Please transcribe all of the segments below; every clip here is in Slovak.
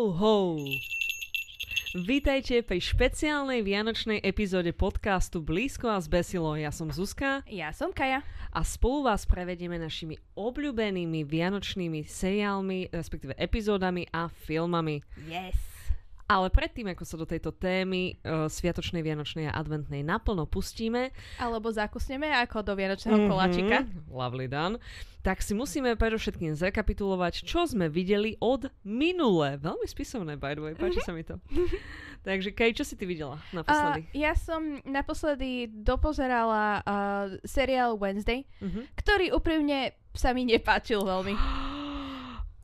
Ho! Vítajte pri špeciálnej vianočnej epizóde podcastu Blízko a zbesilo. Ja som Zuzka Ja som Kaja. a spolu vás prevedieme našimi obľúbenými vianočnými seriálmi, respektíve epizódami a filmami. Yes. Ale predtým, ako sa do tejto témy uh, sviatočnej, vianočnej a adventnej naplno pustíme, Alebo zakusneme ako do vianočného koláčika. Mhm, lovely done. Tak si musíme predovšetkým zrekapitulovať, čo sme videli od minule. Veľmi spisovné, by the way, páči sa mi to. Takže, Kej, čo si ty videla Uh, naposledy? ja som naposledy dopozerala uh, seriál Wednesday, Uh-huh. ktorý úprimne sa mi nepáčil veľmi.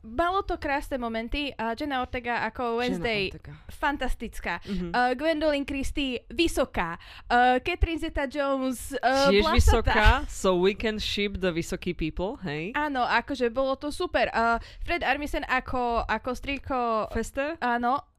Malo to krásne momenty a Jenna Ortega ako Wednesday fantastická. Uh-huh. Uh, Gwendolyn Christie vysoká. Uh, Catherine Zeta-Jones uh, Tiež vysoká, so we can ship the vysoký people, hej? Áno, akože bolo to super. Uh, Fred Armisen ako, ako strýko Fester? Áno,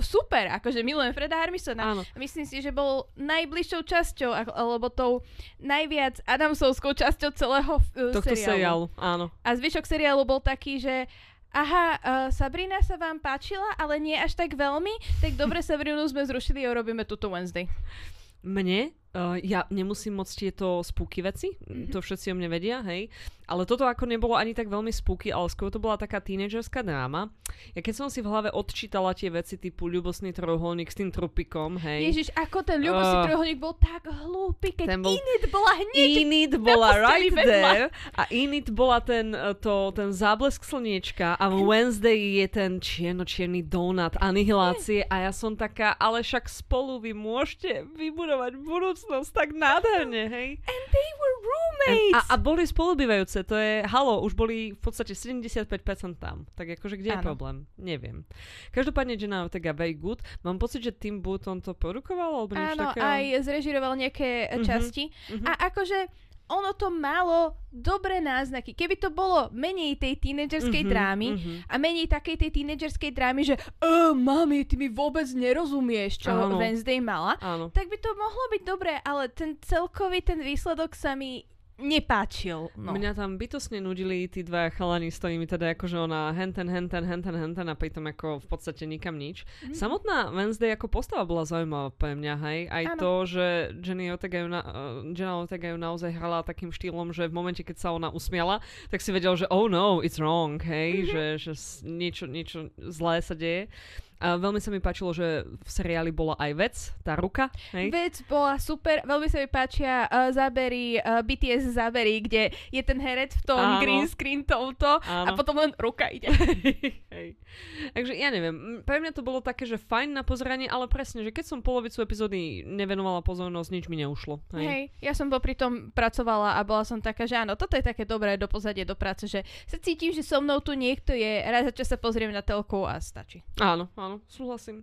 super, akože milujem Freda Harmisona. Áno. Myslím si, že bol najbližšou časťou, alebo tou najviac Adamsovskou časťou celého uh, Tohto seriálu. seriálu, áno. A zvyšok seriálu bol taký, že aha, uh, Sabrina sa vám páčila, ale nie až tak veľmi, tak dobre Sabrinu sme zrušili a urobíme túto Wednesday. Mne, uh, ja nemusím moc tieto spooky veci, Mhm. to všetci o mne vedia, hej. Ale toto ako nebolo ani tak veľmi spooky, ale skôr to bola taká tínedžerská dráma. Ja keď som si v hlave odčítala tie veci typu ľubosný trojuholník s tým trupikom, hej. Ježiš, ako ten ľubosý Ah. trojuholník bol tak hlúpy, keď bol- Enid bola hneď Enid bola right vedľa. there a Enid bola ten, eh, to, ten záblesk slniečka a Wednesday je ten čierno-čierny donut anihilácie a ja som taká, ale však spolu vy môžete vybudovať budúcnosť tak nádherne, hej? And they were A, roommates. a boli spolubývajúce, to je, halo, už boli v podstate 75% tam. Tak akože kde je Áno. problém? Neviem. Každopádne Jenna Ortega very good. Mám pocit, že Tim Burton to produkoval, alebo niečo Áno, takého. aj zrežiroval nejaké Mhm, mm-hmm. časti. mhm. Mm-hmm. A akože ono to malo dobré náznaky. Keby to bolo menej tej tínedžerskej Mhm, drámy mhm. a menej takej tej tínedžerskej drámy, že uh, mami, ty mi vôbec nerozumieš, čo Áno. Wednesday mala, Áno. tak by to mohlo byť dobré, ale ten celkový ten výsledok sa mi nepáčil. No. Mňa tam bytosne nudili tí dva chalani, s ktorými teda akože ona henten, henten, henten, henten a pritom ako v podstate nikam nič. Mhm. Samotná Wednesday ako postava bola zaujímavá pre mňa, hej. Aj Áno. to, že Jenny Ortega ju, na, uh, Jenna Ortega ju naozaj hrala takým štýlom, že v momente, keď sa ona usmiala, tak si vedel, že oh no, it's wrong, hej, Mhm. že, že s- niečo, niečo zlé sa deje. A veľmi sa mi páčilo, že v seriáli bola aj vec, tá ruka, hej. Vec bola super, veľmi sa mi páčia uh, zábery, uh, BTS zábery, kde je ten herec v tom Áno. green screen tomto a Áno. potom len ruka ide. Hej. Takže ja neviem, pre mňa to bolo také, že fajn na pozeranie, ale presne, že keď som polovicu epizódy nevenovala pozornosť, nič mi neušlo. Hej. Hej, ja som popri tom pracovala a bola som taká, že áno, toto je také dobré do pozadie do práce, že sa cítim, že so mnou tu niekto je, raz za čas sa pozriem na telku a stačí. Áno, áno, súhlasím.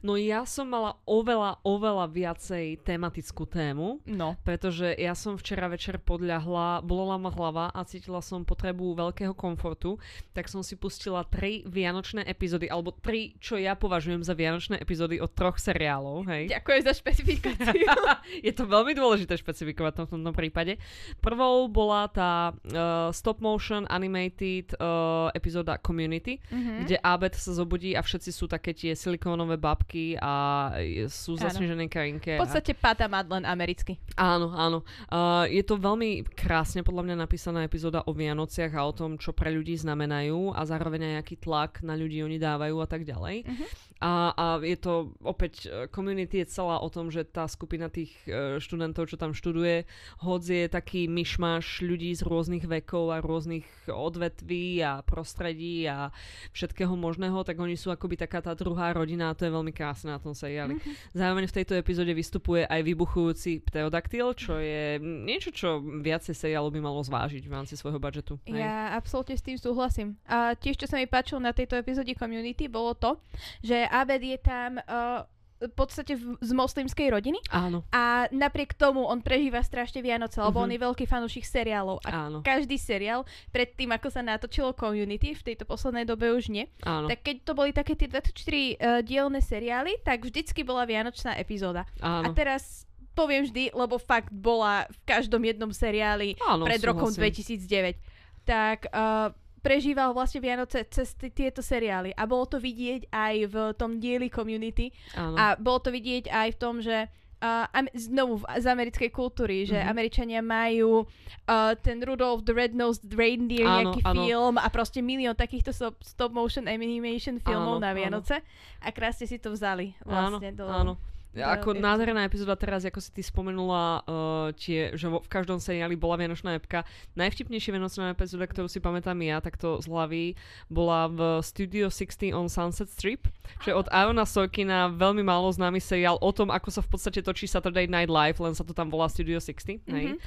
No ja som mala oveľa, oveľa viacej tematickú tému, No. pretože ja som včera večer podľahla, bola ma hlava a cítila som potrebu veľkého komfortu, tak som si pustila tri vianočné epizódy, alebo tri, čo ja považujem za vianočné epizódy od troch seriálov, hej. Ďakujem za špecifikáciu. je to veľmi dôležité špecifikovať v tomto prípade. Prvou bola tá uh, stop motion animated uh, epizóda Community, Mhm. kde Abed sa zobudí a všetci sú také tie silikónové babky a je- sú zasnežené karinke. V podstate Pata Madlen americky. A, áno, áno. Uh, je to veľmi krásne podľa mňa napísaná epizóda o Vianociach a o tom, čo pre ľudí znamenajú a zároveň aj aký tlak na ľudí oni dávajú a tak ďalej. Mhm. A, a je to opäť, e, community je celá o tom, že tá skupina tých e, študentov, čo tam študuje, hoc je taký myšmaš ľudí z rôznych vekov a rôznych odvetví a prostredí a všetkého možného, tak oni sú akoby taká tá druhá rodina a to je veľmi krásne na tom seriáli. Zároveň v tejto epizóde vystupuje aj vybuchujúci pterodaktyl, čo je niečo, čo viacej seriálov by malo zvážiť v rámci svojho budžetu. Hej. Ja absolútne s tým súhlasím. A tiež, čo sa mi páčilo na tejto epizóde Community, bolo to, že Abed je tam uh, v podstate z moslimskej rodiny Áno, a napriek tomu on prežíva strašne Vianoce, lebo Mhm. on je veľký fanúšik seriálov. A áno, každý seriál, predtým ako sa natočilo Community, v tejto poslednej dobe už nie, áno, tak keď to boli také tie 24 uh, dielne seriály, tak vždycky bola Vianočná epizóda. A áno. teraz poviem vždy, lebo fakt bola v každom jednom seriáli áno pred rokom súhlasím. 2009. Tak uh, prežíval vlastne Vianoce cez t- tieto seriály. A bolo to vidieť aj v tom dieli community. Áno. A bolo to vidieť aj v tom, že uh, am- znovu v- z americkej kultúry, že Mhm. Američania majú uh, ten Rudolph the Red-Nosed Reindeer Áno, nejaký áno. film a proste milión takýchto stop, stop motion animation filmov Áno, na áno. Vianoce a krásne si to vzali vlastne do... áno. Ako epizódy. nádherná epizóda teraz, ako si ty spomenula, uh, tie, že vo, v každom seriáli bola Vianočná epka. Najvtipnejšia Vianočná epizóda, ktorú si pamätám ja, takto z hlavy, bola v Studio 60 on Sunset Strip, že od Arona Sorkina veľmi málo známy seriál o tom, ako sa v podstate točí Saturday Night Live, len sa to tam volá Studio 60. Hej? Mhm.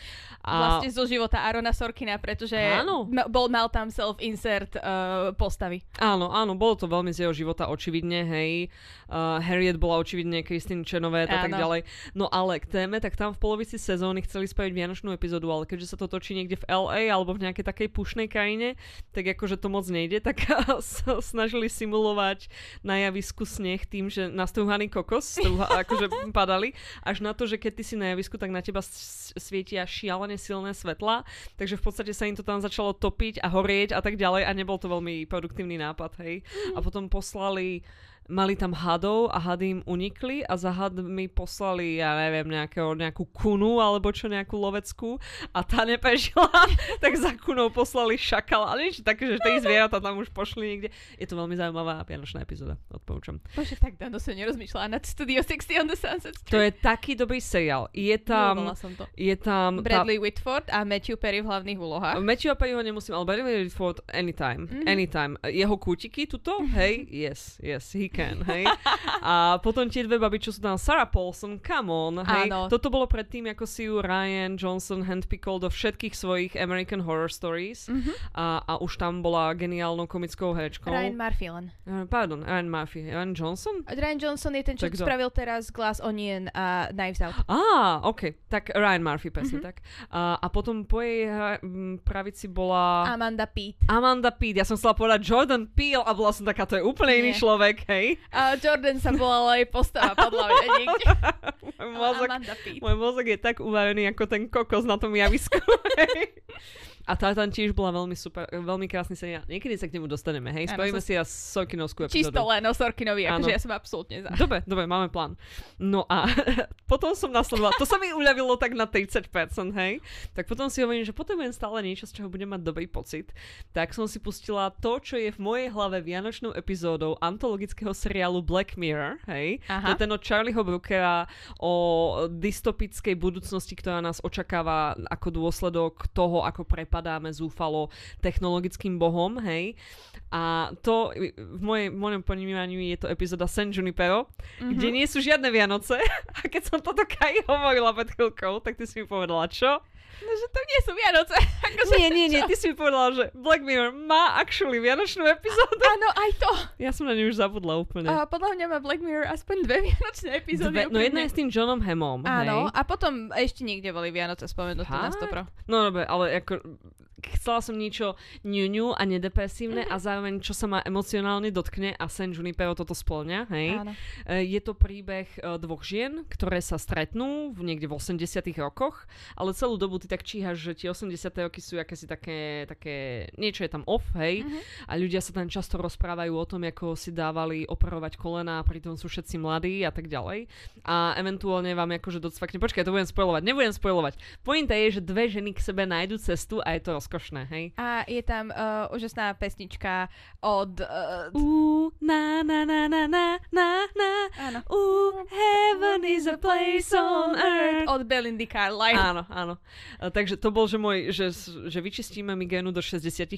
A Vlastne zo života Arona Sorkina, pretože Áno. ma- bol, mal tam self-insert uh, postavy. Áno, áno, bolo to veľmi z jeho života očividne, hej. Uh, Harriet bola očividne Kristín Čenové a tak ďalej. No ale k téme, tak tam v polovici sezóny chceli spraviť Vianočnú epizódu, ale keďže sa to točí niekde v LA alebo v nejakej takej pušnej krajine, tak akože to moc nejde, tak snažili simulovať na javisku sneh tým, že nastruhaný kokos struha, akože padali, až na to, že keď ty si na javisku, tak na teba svietia šialene silné svetla, takže v podstate sa im to tam začalo topiť a horieť a tak ďalej a nebol to veľmi produktívny nápad, hej. A potom poslali mali tam hadov a hady im unikli a za hadmi poslali, ja neviem, nejakého, nejakú kunu alebo čo, nejakú loveckú a tá neprežila, tak za kunou poslali šakal a niečo také, že tie zvieratá tam už pošli niekde. Je to veľmi zaujímavá vianočná epizóda, odporúčam. Bože, tak dávno som nerozmýšľala nad Studio 60 on the Sunset To Strip. je taký dobrý seriál. Je tam, som to. je tam Bradley Whitford a Matthew Perry v hlavných úlohách. Matthew Perryho nemusím, ale Bradley Whitford anytime. Mhm. Anytime. Jeho kútiky tuto, hej, yes, yes, he can, hej. A potom tie dve baby, čo sú tam, Sarah Paulson, come on, hej. Áno. Toto bolo predtým, ako si ju Ryan Johnson handpickol do všetkých svojich American Horror Stories Mhm. a, a už tam bola geniálnou komickou herečkou. Ryan Murphy len. Eh, Pardon, Ryan Murphy. Ryan Johnson? Ryan Johnson je ten, čo Tak spravil teraz Glass Onion a Knives Out. Á, ok. Tak Ryan Murphy, presne Mhm. tak. A, a potom po jej m, pravici bola... Amanda Peet. Amanda Peet. Ja som chcela povedať Jordan Peele a bola som taká, to je úplne iný Nie. človek, hej. A Jordan sa volala aj postava, podľa mňa niekde. Môj mozog, môj mozog je tak uvarený ako ten kokos na tom javisku. A tá tam tiež bola veľmi super, veľmi krásny seriál. Niekedy sa k nemu dostaneme, hej. Spravíme som- si ja Sorkinovskú epizódu. Čisto len o Sorkinovi, akože ja som absolútne za. Dobre, dobre, máme plán. No a potom som nasledovala, to sa mi uľavilo tak na 30%, hej. Tak potom si hovorím, že potrebujem stále niečo, z čoho budem mať dobrý pocit. Tak som si pustila to, čo je v mojej hlave vianočnou epizódou antologického seriálu Black Mirror, hej. To Aha. je ten od Charlieho Brookera o dystopickej budúcnosti, ktorá nás očakáva ako dôsledok toho, ako prepadáme zúfalo technologickým bohom, hej. A to v mojej, v mojom ponímaní je to epizóda San Junipero, Mhm. kde nie sú žiadne Vianoce. A keď som toto Kai hovorila pred chvíľkou, tak ty si mi povedala, čo? No, že to nie sú Vianoce. Akože, Nie, nie, nie, ty si mi povedala, že Black Mirror má actually Vianočnú epizódu. Áno, aj to. Ja som na ňu už zabudla úplne. A podľa mňa má Black Mirror aspoň dve vianočné epizódy. Dve, no jedna je s tým Johnom Hammom, Áno, hej. a potom ešte niekde boli Vianoce spomenuté na Fakt? stopro. No dobre, ale ako chcela som niečo ňuňu a nedepresívne a zároveň čo sa ma emocionálne dotkne a San Junipero toto splňa, hej. Áno. E, Je to príbeh e, dvoch žien, ktoré sa stretnú v niekde v 80 rokoch, ale celú dobu ty tak číhaš, že tie 80 roky sú akési také, také, niečo je tam off, hej, Mhm. a ľudia sa tam často rozprávajú o tom, ako si dávali operovať kolena, pritom sú všetci mladí a tak ďalej. A eventuálne vám akože docvakne, počkaj, to budem spojovať, nebudem spojovať. Pointa je, že dve ženy k sebe nájdu cestu a je to rozkošné, hej. A je tam uh, úžasná pesnička od... Uh, na na na na na na na áno. Ooh, heaven is a place on earth. Od Belindy Carlisle. Áno, áno. A, takže to bol, že môj, že, že vyčistíme migrénu do 60%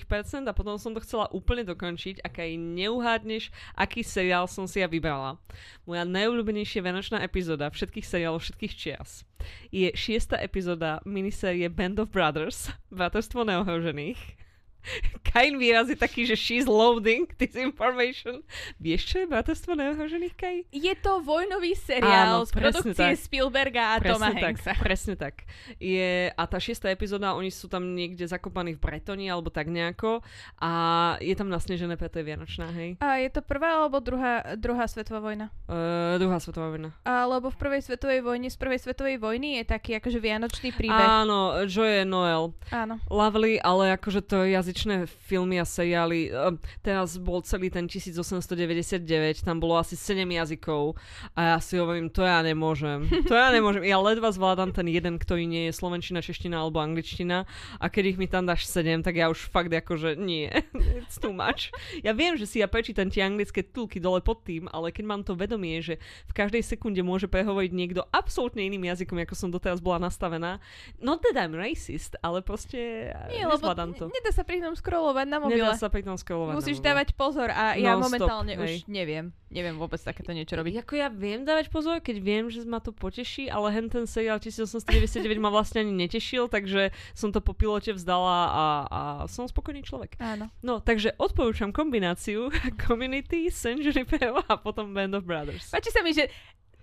a potom som to chcela úplne dokončiť, aká aj neuhádneš, aký seriál som si ja vybrala. Moja najobľúbenejšia vianočná epizóda všetkých seriálov všetkých čias je šiesta epizóda minisérie Band of Brothers, Bratrstvo neohrožených. Kain výraz je taký, že she's loading this information. Vieš, čo je Bratrstvo neohrožených, Kai? Je to vojnový seriál Áno, z produkcie tak. Spielberga a Toma Presne tak, Hanksa. presne tak. Je, a tá šiesta epizóda, oni sú tam niekde zakopaní v Bretoni, alebo tak nejako. A je tam nasnežené, preto je Vianočná, hej. A je to prvá alebo druhá, druhá svetová vojna? Uh, druhá svetová vojna. Alebo v prvej svetovej vojne, z prvej svetovej vojny je taký akože vianočný príbeh. Áno, Joy Noel. Áno. Lovely, ale akože to jazyčné filmy a seriály. Uh, teraz bol celý ten 1899, tam bolo asi 7 jazykov a ja si hovorím, to ja nemôžem. To ja nemôžem. Ja ledva zvládam ten jeden, ktorý nie je slovenčina, čeština alebo angličtina a keď ich mi tam dáš 7, tak ja už fakt akože nie. It's too much. Ja viem, že si ja prečítam tie anglické titulky dole pod tým, ale keď mám to vedomie, že v každej sekunde môže prehovoriť niekto absolútne iným jazykom, ako som doteraz bola nastavená, not that I'm racist, ale proste Nie, lebo to. nedá sa pri tom scrollovať na mobile. Nedá sa pri tom scrollovať Musíš na dávať pozor a ja No, momentálne hej. už neviem. Neviem vôbec takéto niečo robiť. Ako ja viem dávať pozor, keď viem, že ma to poteší, ale hen ten seriál 1899 ma vlastne ani netešil, takže som to po pilote vzdala a, a som spokojný človek. Áno. No, takže odporúčam kombináciu Community, San Junipero a potom Band of Brothers. Páči sa mi, že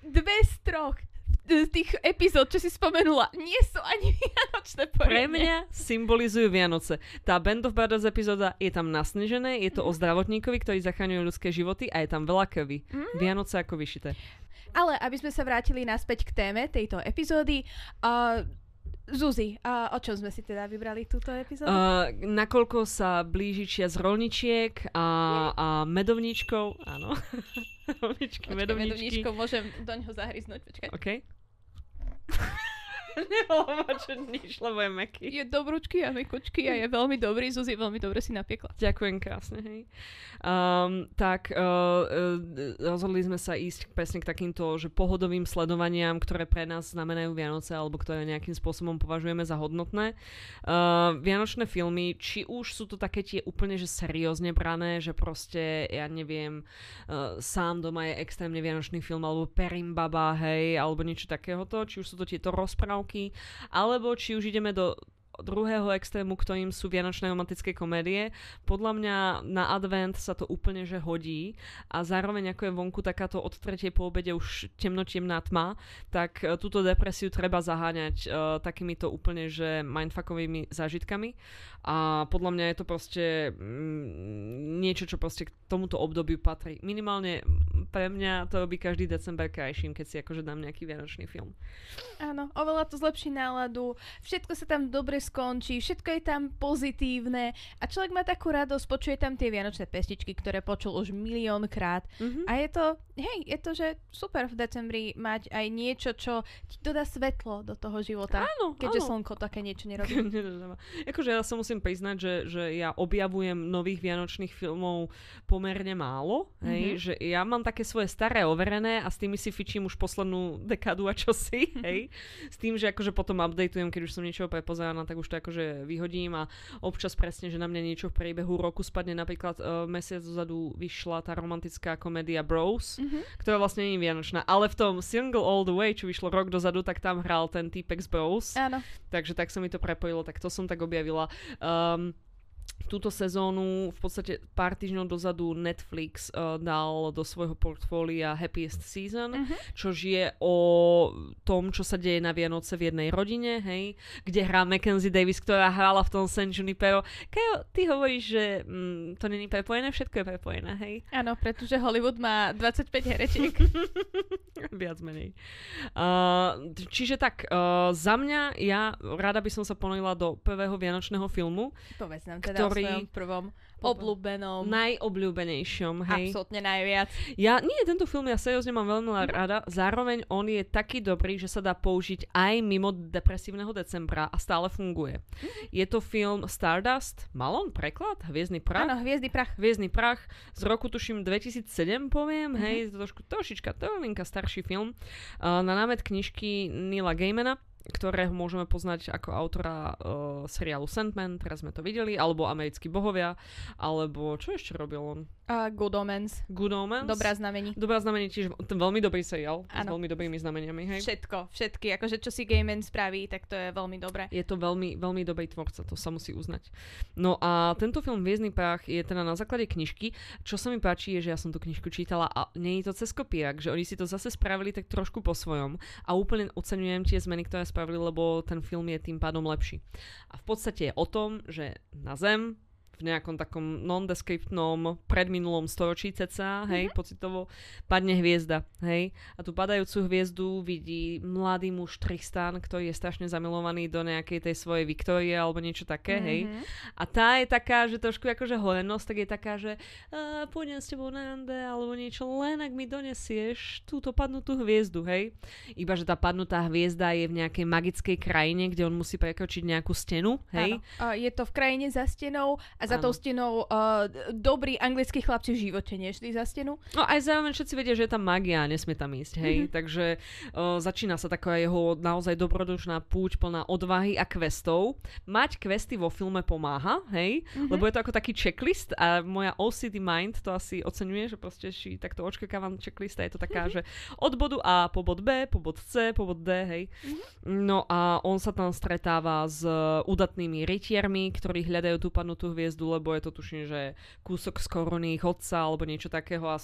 dve z troch t- tých epizód, čo si spomenula, nie sú ani vianočné Pre poriadne. mňa symbolizujú Vianoce. Tá Band of Brothers epizóda je tam nasnežené, je to o zdravotníkovi, ktorý zachraňuje ľudské životy a je tam veľa krvi. Vianoce ako vyšité. Ale aby sme sa vrátili naspäť k téme tejto epizódy, uh, Zuzi, uh, o čom sme si teda vybrali túto epizódu? Uh, nakoľko sa blíži čas rolničiek a, a medovníčkov, áno. Rolničky, Počkaj, medovníčky. medovníčko, môžem do ňoho zahryznúť, počkaj. OK. Nebolo ma čo nič, lebo je meký. Je dobrúčky a mekučky a je veľmi dobrý. Zuzi veľmi dobre si napiekla. Ďakujem krásne, hej. Um, tak uh, rozhodli sme sa ísť presne k takýmto že pohodovým sledovaniam, ktoré pre nás znamenajú Vianoce alebo ktoré nejakým spôsobom považujeme za hodnotné. Uh, Vianočné filmy, či už sú to také tie úplne že seriózne brané, že proste, ja neviem, uh, sám doma je extrémne Vianočný film alebo Perimbaba, hej, alebo niečo takéhoto, či už sú to tieto rozprávky, alebo či už ideme do druhého extrému, ktorým sú vianočné romantické komédie. Podľa mňa na advent sa to úplne že hodí a zároveň ako je vonku takáto od tretej po obede už temnotemná tma, tak e, túto depresiu treba zaháňať uh, takýmito úplne že mindfuckovými zážitkami a podľa mňa je to proste mm, niečo, čo proste k tomuto obdobiu patrí. Minimálne pre mňa to robí každý december krajším, keď si akože dám nejaký vianočný film. Áno, oveľa to zlepší náladu, všetko sa tam dobre skončí, všetko je tam pozitívne a človek má takú radosť, počuje tam tie vianočné pestičky, ktoré počul už miliónkrát Mm-hmm. a je to, hej, je to, že super v decembri mať aj niečo, čo ti dodá svetlo do toho života, Áno, keďže áno. slnko také niečo nerobí. Akože ja sa musím priznať, že, že ja objavujem nových vianočných filmov pomerne málo, hej, Mhm. že ja mám také svoje staré overené a s tými si fičím už poslednú dekádu a čosi, hej, s tým, že akože potom updateujem, keď už som niečo prepozeraná, tak už to akože vyhodím a občas presne, že na mňa niečo v priebehu roku spadne, napríklad uh, mesiac dozadu vyšla tá romantická komédia Bros, Mhm. ktorá vlastne nie je vianočná, ale v tom Single All The Way, čo vyšlo rok dozadu, tak tam hral ten týpek z Bros. Áno, Takže tak sa mi to prepojilo, tak to som tak objavila. Um, túto sezónu v podstate pár týždňov dozadu Netflix uh, dal do svojho portfólia Happiest Season, Mhm. čož je o tom, čo sa deje na Vianoce v jednej rodine, hej, kde hrá Mackenzie Davis, ktorá hrála v tom San Junipero. Kajo, ty hovoríš, že mm, to není prepojené, všetko je prepojené, hej? áno, pretože Hollywood má 25 heretiek. Viac menej. Uh, čiže tak, uh, za mňa, ja rada by som sa ponorila do prvého vianočného filmu, Povedz nám teda O svojom prvom obľúbenom. najobľúbenejšom, hej. Absolútne najviac. Ja, nie, tento film ja seriózne mám veľmi Mhm. rada, zároveň on je taký dobrý, že sa dá použiť aj mimo depresívneho decembra a stále funguje. Mhm. Je to film Stardust, mal on preklad? Hviezdny prach? Áno, Hviezdny prach. Hviezdny prach z roku tuším 2007 poviem, Mhm. hej, je to trošku, trošička, trolinka starší film uh, na námet knižky Nila Gaimana ktorého môžeme poznať ako autora uh, seriálu Sandman, teraz sme to videli, alebo Americkí bohovia, alebo čo ešte robil on? A Good Omens. Good Omens? Dobrá znamení. Dobrá znamenie, tiež ten veľmi dobrý seriál s veľmi dobrými znameniami, hej. Všetko, všetky. Akože čo si Gaiman spraví, tak to je veľmi dobré. Je to veľmi, veľmi dobrý tvorca, to sa musí uznať. No a tento film Hviezdny prach je teda na základe knižky. Čo sa mi páči je, že ja som tú knižku čítala a nie je to cez kopiak, že oni si to zase spravili tak trošku po svojom a úplne oceňujem tie zmeny, ktoré spravili, lebo ten film je tým pádom lepší. A v podstate je o tom, že na Zem v nejakom takom nondescriptnom predminulom storočí ceca, hej, mm-hmm. pocitovo, padne hviezda, hej. A tú padajúcu hviezdu vidí mladý muž Tristan, ktorý je strašne zamilovaný do nejakej tej svojej Viktórie alebo niečo také, mm-hmm. hej. A tá je taká, že trošku akože horenosť, tak je taká, že pôjdem s tebou na rande alebo niečo, len ak mi donesieš túto padnutú hviezdu, hej. Iba, že tá padnutá hviezda je v nejakej magickej krajine, kde on musí prekročiť nejakú stenu, hej. Áno. je to v krajine za stenou a za tou stenou uh, dobrí anglickí chlapci v živote nešli za stenu. No aj zároveň všetci vedia, že je tam magia a nesmie tam ísť, hej. Mm-hmm. Takže uh, začína sa taká jeho naozaj dobrodušná púť plná odvahy a questov. Mať questy vo filme pomáha, hej, mm-hmm. lebo je to ako taký checklist a moja OCD mind to asi oceňuje, že proste si takto očkakávam checklista, je to taká, mm-hmm. že od bodu A po bod B, po bod C, po bod D, hej. Mm-hmm. No a on sa tam stretáva s udatnými rytiermi, ktorí hľadajú tú padnutú hviezdu jazdu, lebo je to tuším, že kúsok z koruny chodca alebo niečo takého a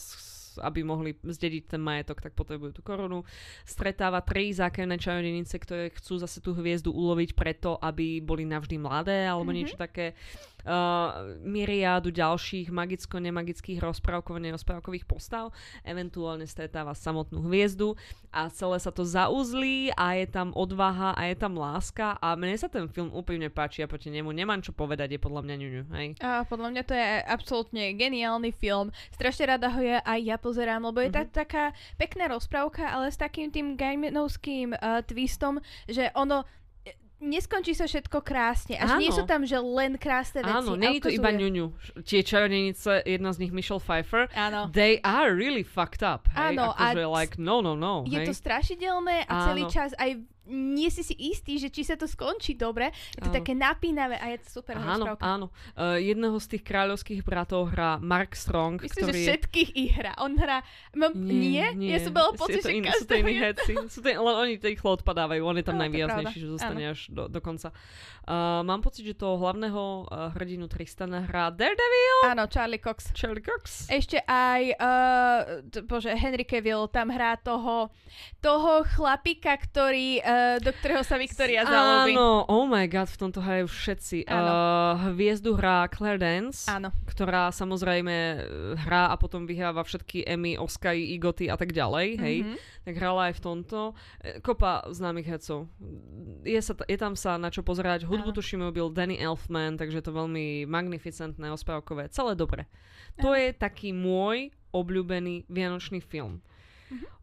aby mohli zdediť ten majetok, tak potrebujú tú korunu. Stretáva tri zákerné čarodenice, ktoré chcú zase tú hviezdu uloviť preto, aby boli navždy mladé alebo mm-hmm. niečo také uh, myriádu ďalších magicko-nemagických rozprávkov, nerozprávkových postav, eventuálne stretáva samotnú hviezdu a celé sa to zauzlí a je tam odvaha a je tam láska a mne sa ten film úplne páči a proti nemu nemám čo povedať, je podľa mňa ňuňu, hej? A podľa mňa to je absolútne geniálny film, strašne rada ho je aj ja pozerám, lebo je mm-hmm. tá taká pekná rozprávka, ale s takým tým gaimenovským uh, twistom, že ono neskončí sa všetko krásne. Až Áno. nie sú tam, že len krásne veci. Áno, nie je to iba ňuňu. Tie čarodenice, jedna z nich Michelle Pfeiffer, Áno. they are really fucked up. Hej? Áno. Akože, a like, no, no, no. Je hej? to strašidelné a Áno. celý čas aj nie si si istý, že či sa to skončí dobre. Je to áno. také napínavé a je to super Áno, rozprávka. áno. Uh, jedného z tých kráľovských bratov hrá Mark Strong, Myslím, ktorý... že všetkých ich hrá. On hrá... Mám... Nie, nie, nie? Ja som bola pocit, že in, Sú to iní heci. Sú to, len oni rýchlo odpadávajú. On je tam no, najvýraznejší, že zostane áno. až do, do konca. Uh, mám pocit, že toho hlavného uh, hrdinu Tristana hrá Daredevil. Áno, Charlie Cox. Charlie Cox. Ešte aj, uh, bože, Henry Cavill tam hrá toho, toho chlapika, ktorý, uh, do ktorého sa Victoria zalúbi. Áno, oh my god, v tomto hrajú všetci. Uh, hviezdu hrá Claire Dance, Áno. ktorá samozrejme eh, hrá a potom vyhráva všetky Emmy, Oscary, Igoty a tak ďalej, hej. Mm-hmm. Tak hrala aj v tomto. Eh, kopa známych hercov. Je, sa, je tam sa na čo pozerať. Hudbu tuším byl Danny Elfman, takže to veľmi magnificentné, osprávkové. Celé dobre. To je taký môj obľúbený vianočný film.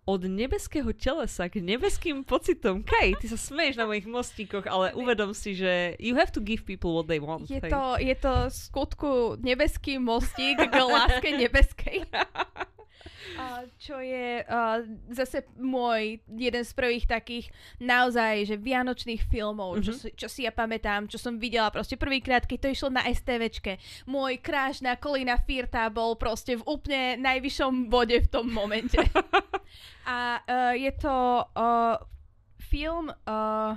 Od nebeského telesa k nebeským pocitom. Kaj, ty sa smeješ na mojich mostíkoch, ale uvedom si, že you have to give people what they want. Je, to, je to skutku nebeský mostík k láske nebeskej. Uh, čo je uh, zase môj jeden z prvých takých naozaj, že vianočných filmov, mm-hmm. čo, mhm. čo si ja pamätám, čo som videla proste prvýkrát, keď to išlo na STVčke. Môj kráš na Kolina Firta bol proste v úplne najvyššom bode v tom momente. A uh, je to uh, film... Uh,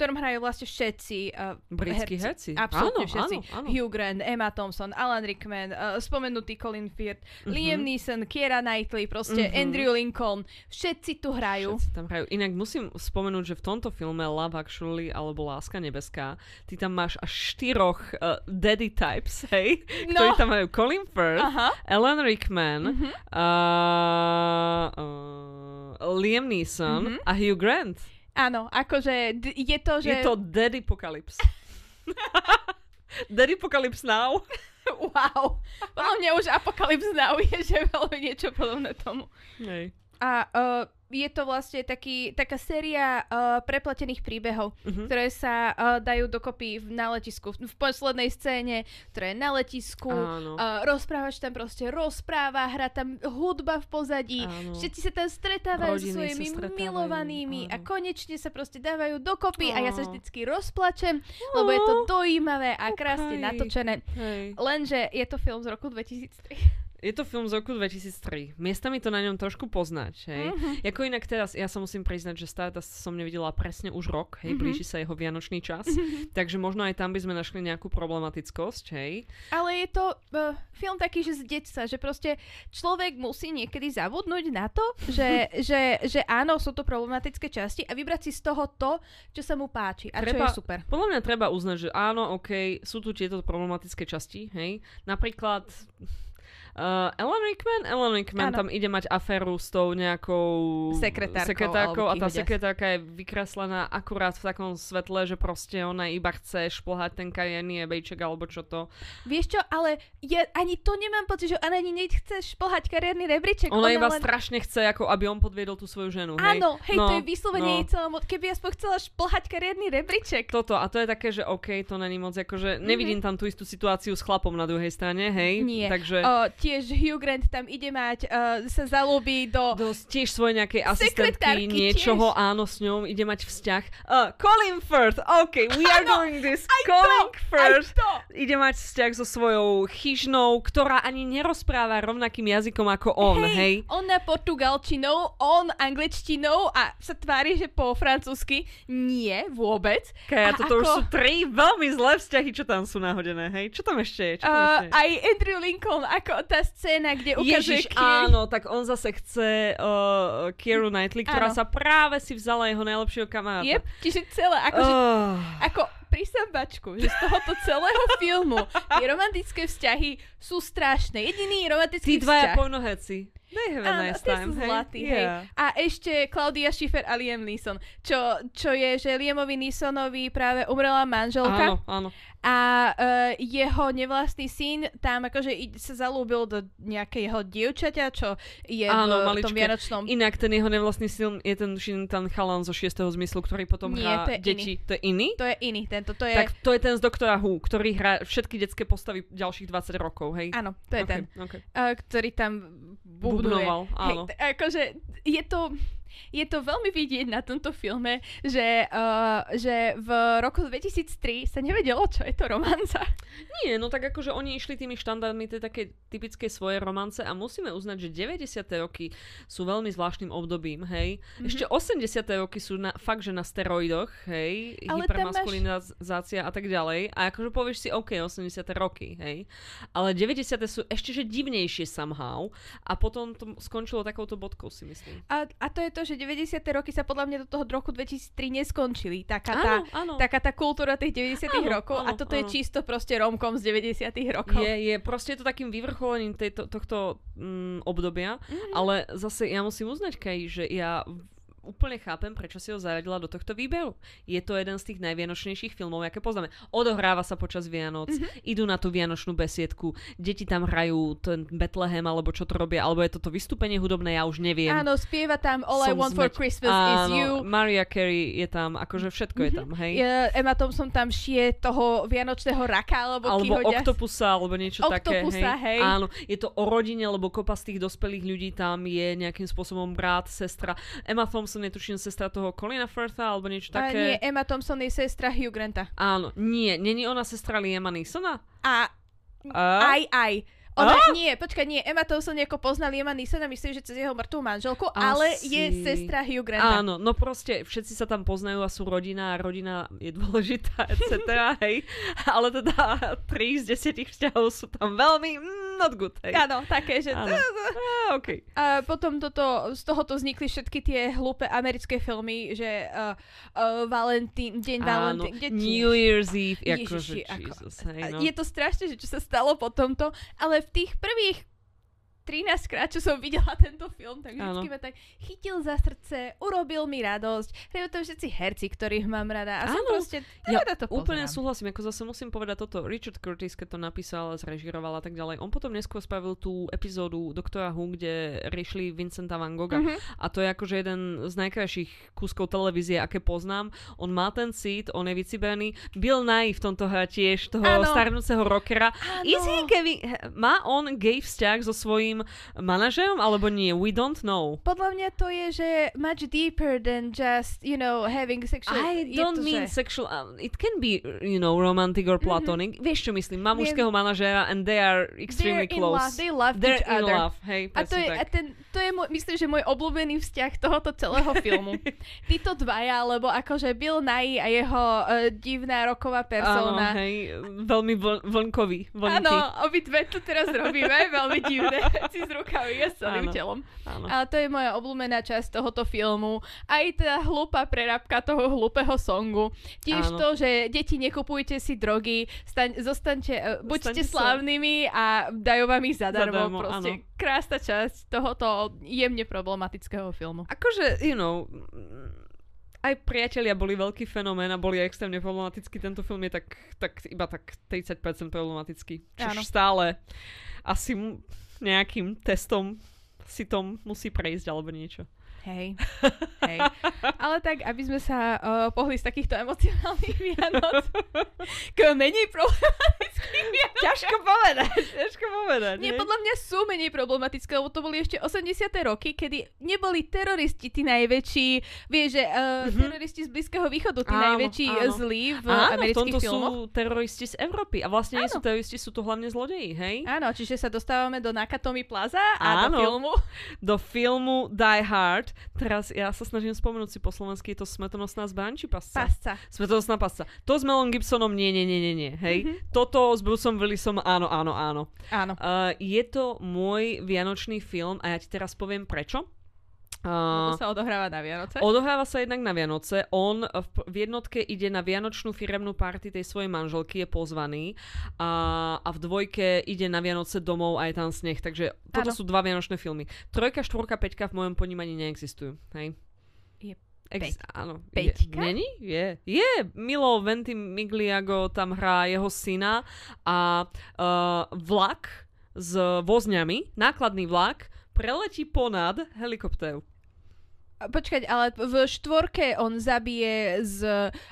ktorom hrajú vlastne všetci uh, Britskí herci. Absolutne áno, všetci. Áno, áno. Hugh Grant, Emma Thompson, Alan Rickman, uh, spomenutý Colin Firth, uh-huh. Liam Neeson, Kiera Knightley, proste uh-huh. Andrew Lincoln. Všetci tu hrajú. Všetci tam hrajú. Inak musím spomenúť, že v tomto filme Love Actually alebo Láska nebeská, ty tam máš až štyroch uh, daddy types, hej? No. Ktorí tam majú Colin Firth, uh-huh. Alan Rickman, uh-huh. uh, uh, Liam Neeson uh-huh. a Hugh Grant. Áno, akože d- je to, že... Je to Dead Apocalypse. Dead Apocalypse Now. wow. Podľa mňa už Apocalypse Now je, že veľmi niečo podobné tomu. Hej. A uh, je to vlastne taký, taká séria uh, prepletených príbehov, uh-huh. ktoré sa uh, dajú dokopy v, na letisku. V, v poslednej scéne, ktoré je na letisku, uh, rozprávač tam proste rozpráva, hra tam hudba v pozadí, Áno. všetci sa tam stretávajú so svojimi stretávajú. milovanými Áno. a konečne sa proste dávajú dokopy Áno. a ja sa vždycky rozplačem, lebo je to dojímavé a krásne okay. natočené. Hej. Lenže je to film z roku 2003. Je to film z roku 2003. Miestami to na ňom trošku poznať, hej. Mhm. Jako inak teraz, ja sa musím priznať, že Stardust som nevidela presne už rok, hej, Mhm. blíži sa jeho vianočný čas, takže možno aj tam by sme našli nejakú problematickosť, hej. Ale je to uh, film taký, že z detstva, že proste človek musí niekedy zabudnúť na to, že, že, že áno, sú to problematické časti a vybrať si z toho to, čo sa mu páči a Treba- čo je super. Podľa mňa treba uznať, že áno, OK, sú tu tieto problematické časti, hej. Napríklad Uh, Ellen Rickman? Ellen Rickman Áno. tam ide mať aféru s tou nejakou Sekretárkou, sekretárkou a tá ide. sekretárka je vykreslená akurát v takom svetle, že proste ona iba chce šplhať ten kariérny ebejček alebo čo to. Vieš čo, ale ja ani to nemám pocit, že ona ani nechce šplhať kariérny rebríček. Ona, iba len... strašne chce, ako aby on podviedol tú svoju ženu. Hej. Áno, hej, no, to je vyslovene no. jej mo- Keby aspoň chcela šplhať kariérny rebríček. Toto, a to je také, že OK, to není moc, akože nevidím tam tú istú situáciu s chlapom na druhej strane, hej. Nie. Takže O, tiež Hugh Grant tam ide mať, uh, sa zalúbi do... do tiež svojej nejakej asistentky, niečoho, tiež. áno, s ňou ide mať vzťah. Uh, Colin Firth, OK, we are Áno, doing this. Colin to, Firth to! ide mať vzťah so svojou chyžnou, ktorá ani nerozpráva rovnakým jazykom ako on, hej. Ona portugalčinou, on angličtinou a sa tvári, že po francúzsky. Nie, vôbec. Kaja, A toto už ako- sú tri veľmi zlé vzťahy, čo tam sú nahodené, hej. Čo tam ešte je? Čo tam Uh, ešte je? aj Andrew Lincoln, ako tá scéna, kde ukazuje Ježiš, Keir- áno, tak on zase chce uh, Kieru Knightley, ktorá Áno. sa práve si vzala jeho najlepšieho kamaráta. Yep, čiže celé, akože Oh. ako prísambačku, že z tohoto celého filmu tie romantické vzťahy sú strašné. Jediný Tí romantický dvaja vzťah. They have a Áno, nice time, sú hej? zlatí, hej. Yeah. A ešte Claudia Schiffer a Liam Neeson, čo, čo je, že Liamovi Neesonovi práve umrela manželka Áno, áno. a uh, jeho nevlastný syn tam akože sa zalúbil do nejakého dievčaťa, čo je Áno, v maličké. tom vianočnom... Inak ten jeho nevlastný film je ten, ten chalan zo šiestého zmyslu, ktorý potom Nie, hrá to je deti. To je iný? To je iný, tento, to je... Tak to je ten z Doktora Who, ktorý hrá všetky detské postavy ďalších 20 rokov, hej? Áno, to je okay, ten, Okay. uh, ktorý tam bubnuje. Hej, áno. t- akože je to, je to veľmi vidieť na tomto filme, že, uh, že v roku 2003 sa nevedelo, čo je to romanca. Nie, no tak akože oni išli tými štandardmi tej také typické svoje romance a musíme uznať, že 90. roky sú veľmi zvláštnym obdobím, hej. Mhm. Ešte 80. roky sú na, fakt, že na steroidoch, hej, Ale tam máš- hypermaskulinizácia a tak ďalej. A akože povieš si, OK, 80. roky, hej. Ale 90. sú ešte že divnejšie somehow a potom to skončilo takouto bodkou, si myslím. A, a to je to, že 90. roky sa podľa mňa do toho roku 2003 neskončili. Taká tá, Áno, áno. taká tá kultúra tých 90. Áno, rokov a áno, toto je áno. čisto proste romkom z 90. rokov. Je, je, proste je to takým vyvrcholením tejto, tohto mm, obdobia, Mhm. ale zase ja musím uznať, Kaj, že ja úplne chápem, prečo si ho zaradila do tohto výberu. Je to jeden z tých najvianočnejších filmov, aké poznáme. Odohráva sa počas Vianoc, Mhm. idú na tú vianočnú besiedku, deti tam hrajú ten Bethlehem, alebo čo to robia, alebo je toto vystúpenie hudobné, ja už neviem. Áno, spieva tam All I Som Want for zmeč- Christmas Áno, is You. Mariah Carey je tam, akože všetko je tam, hej? Je, Emma Thompson tam šije toho vianočného raka, alebo, alebo kyhoďa. oktopusa, alebo niečo také. Oktopusa, hej. Áno, je to o rodine, lebo kopa z tých dospelých ľudí tam je nejakým spôsobom brat, sestra. Emma Thompson je tuším sestra toho Colina Firtha, alebo niečo A také. nie, Emma Thompson je sestra Hugh Granta. Áno, nie, není ona sestra Liama Neesona? A A? aj, aj. Ona, A? nie, počkaj, nie, Emma Thompson ako pozná Liama Neesona, myslím, že cez jeho mŕtvú manželku, ale Asi. je sestra Hugh Granta. Áno, no proste všetci sa tam poznajú a sú rodina a rodina je dôležitá, etc. hej. Ale teda tri z desiatich vzťahov sú tam veľmi mm, not good, hej. Áno, také, že... Áno. Á, okay. A potom toto, z tohoto vznikli všetky tie hlúpe americké filmy, že uh, uh, Valentín, Deň Valentín, New Year's Eve, Ježiši, ako- Jesus, hej, no. Je to strašné, že čo sa stalo po tomto, ale v tých prvých 13 krát, čo som videla tento film, tak vždycky ma tak chytil za srdce, urobil mi radosť. Hrajú tam všetci herci, ktorých mám rada. A som Áno. proste, Ja rada to Úplne pozerám. súhlasím, ako zase musím povedať toto. Richard Curtis, keď to napísal, zrežiroval a tak ďalej, on potom neskôr spravil tú epizódu Doktora Who, kde riešili Vincenta Van Gogha. Mhm. A to je akože jeden z najkrajších kúskov televízie, aké poznám. On má ten cít, on je vycibený. Bill Nye v tomto hrá tiež toho Áno. starnúceho rockera. Is he Kevin, má on gay vzťah so svojím svojim manažerom, alebo nie? We don't know. Podľa mňa to je, že much deeper than just, you know, having sexual... I don't to, mean že... sexual, uh, it can be, you know, romantic or platonic. Mm-hmm. Vieš, čo myslím? Má mužského manažéra and they are extremely They're in close. love, they love They're each in other. love, hej, A to je, tak. a ten, to je môj, myslím, že môj obľúbený vzťah tohoto celého filmu. Títo dvaja, lebo akože Bill Nye a jeho uh, divná roková Áno, persona. hej, veľmi vl- vlnkový. Áno, obidve to teraz robíme, veľmi divné veci s rukami a s celým Áno. telom. Áno. Ale to je moja obľúbená časť tohoto filmu. Aj tá hlúpa prerábka toho hlúpeho songu. Tiež Áno. to, že deti nekupujte si drogy, staň, zostaňte, uh, buďte Staňte sa- slávnymi a dajú vám ich zadarmo. Zadarmo, proste áno. krásna časť tohoto jemne problematického filmu. Akože, you know, mm, aj priatelia boli veľký fenomén a boli extrémne problematický. Tento film je tak, tak iba tak 30% problematický. Áno. stále asi nejakým testom si tom musí prejsť alebo niečo. Hej, hej. Ale tak, aby sme sa uh, pohli z takýchto emocionálnych Vianoc k menej problematickým Vianoc. Ťažko povedať, ťažko povedať. Nie, hej? podľa mňa sú menej problematické, lebo to boli ešte 80. roky, kedy neboli teroristi tí najväčší, vieš, že uh, Mhm. teroristi z Blízkeho východu, tí Áno, najväčší áno. zlí v Áno, v amerických tomto filmoch. sú teroristi z Európy. A vlastne nie Áno. sú teroristi, sú to hlavne zlodeji, hej? Áno, čiže sa dostávame do Nakatomi Plaza a Áno. do filmu. Do filmu Die Hard. Teraz ja sa snažím spomenúť si po slovensky, je to smetonosná zbraň či pasca? Pasca. Smetonosná pasca. To s Melom Gibsonom nie, nie, nie, nie, nie, hej? Mhm. Toto s Bruceom Willisom áno, áno, áno. Áno. Uh, je to môj vianočný film a ja ti teraz poviem prečo. Uh, sa odohráva na Vianoce. Odohráva sa jednak na Vianoce. On v, v jednotke ide na vianočnú firemnú party tej svojej manželky, je pozvaný. A, a v dvojke ide na Vianoce domov a je tam sneh. Takže toto Áno. sú dva vianočné filmy. Trojka, štvorka, peťka v mojom ponímaní neexistujú. Hej? Je Ex- áno. peťka? Je, není? Je. Je. Milo Ventimigliago tam hrá jeho syna a uh, vlak s vozňami, nákladný vlak, preletí ponad helikoptéru. Počkať, ale v štvorke on zabije s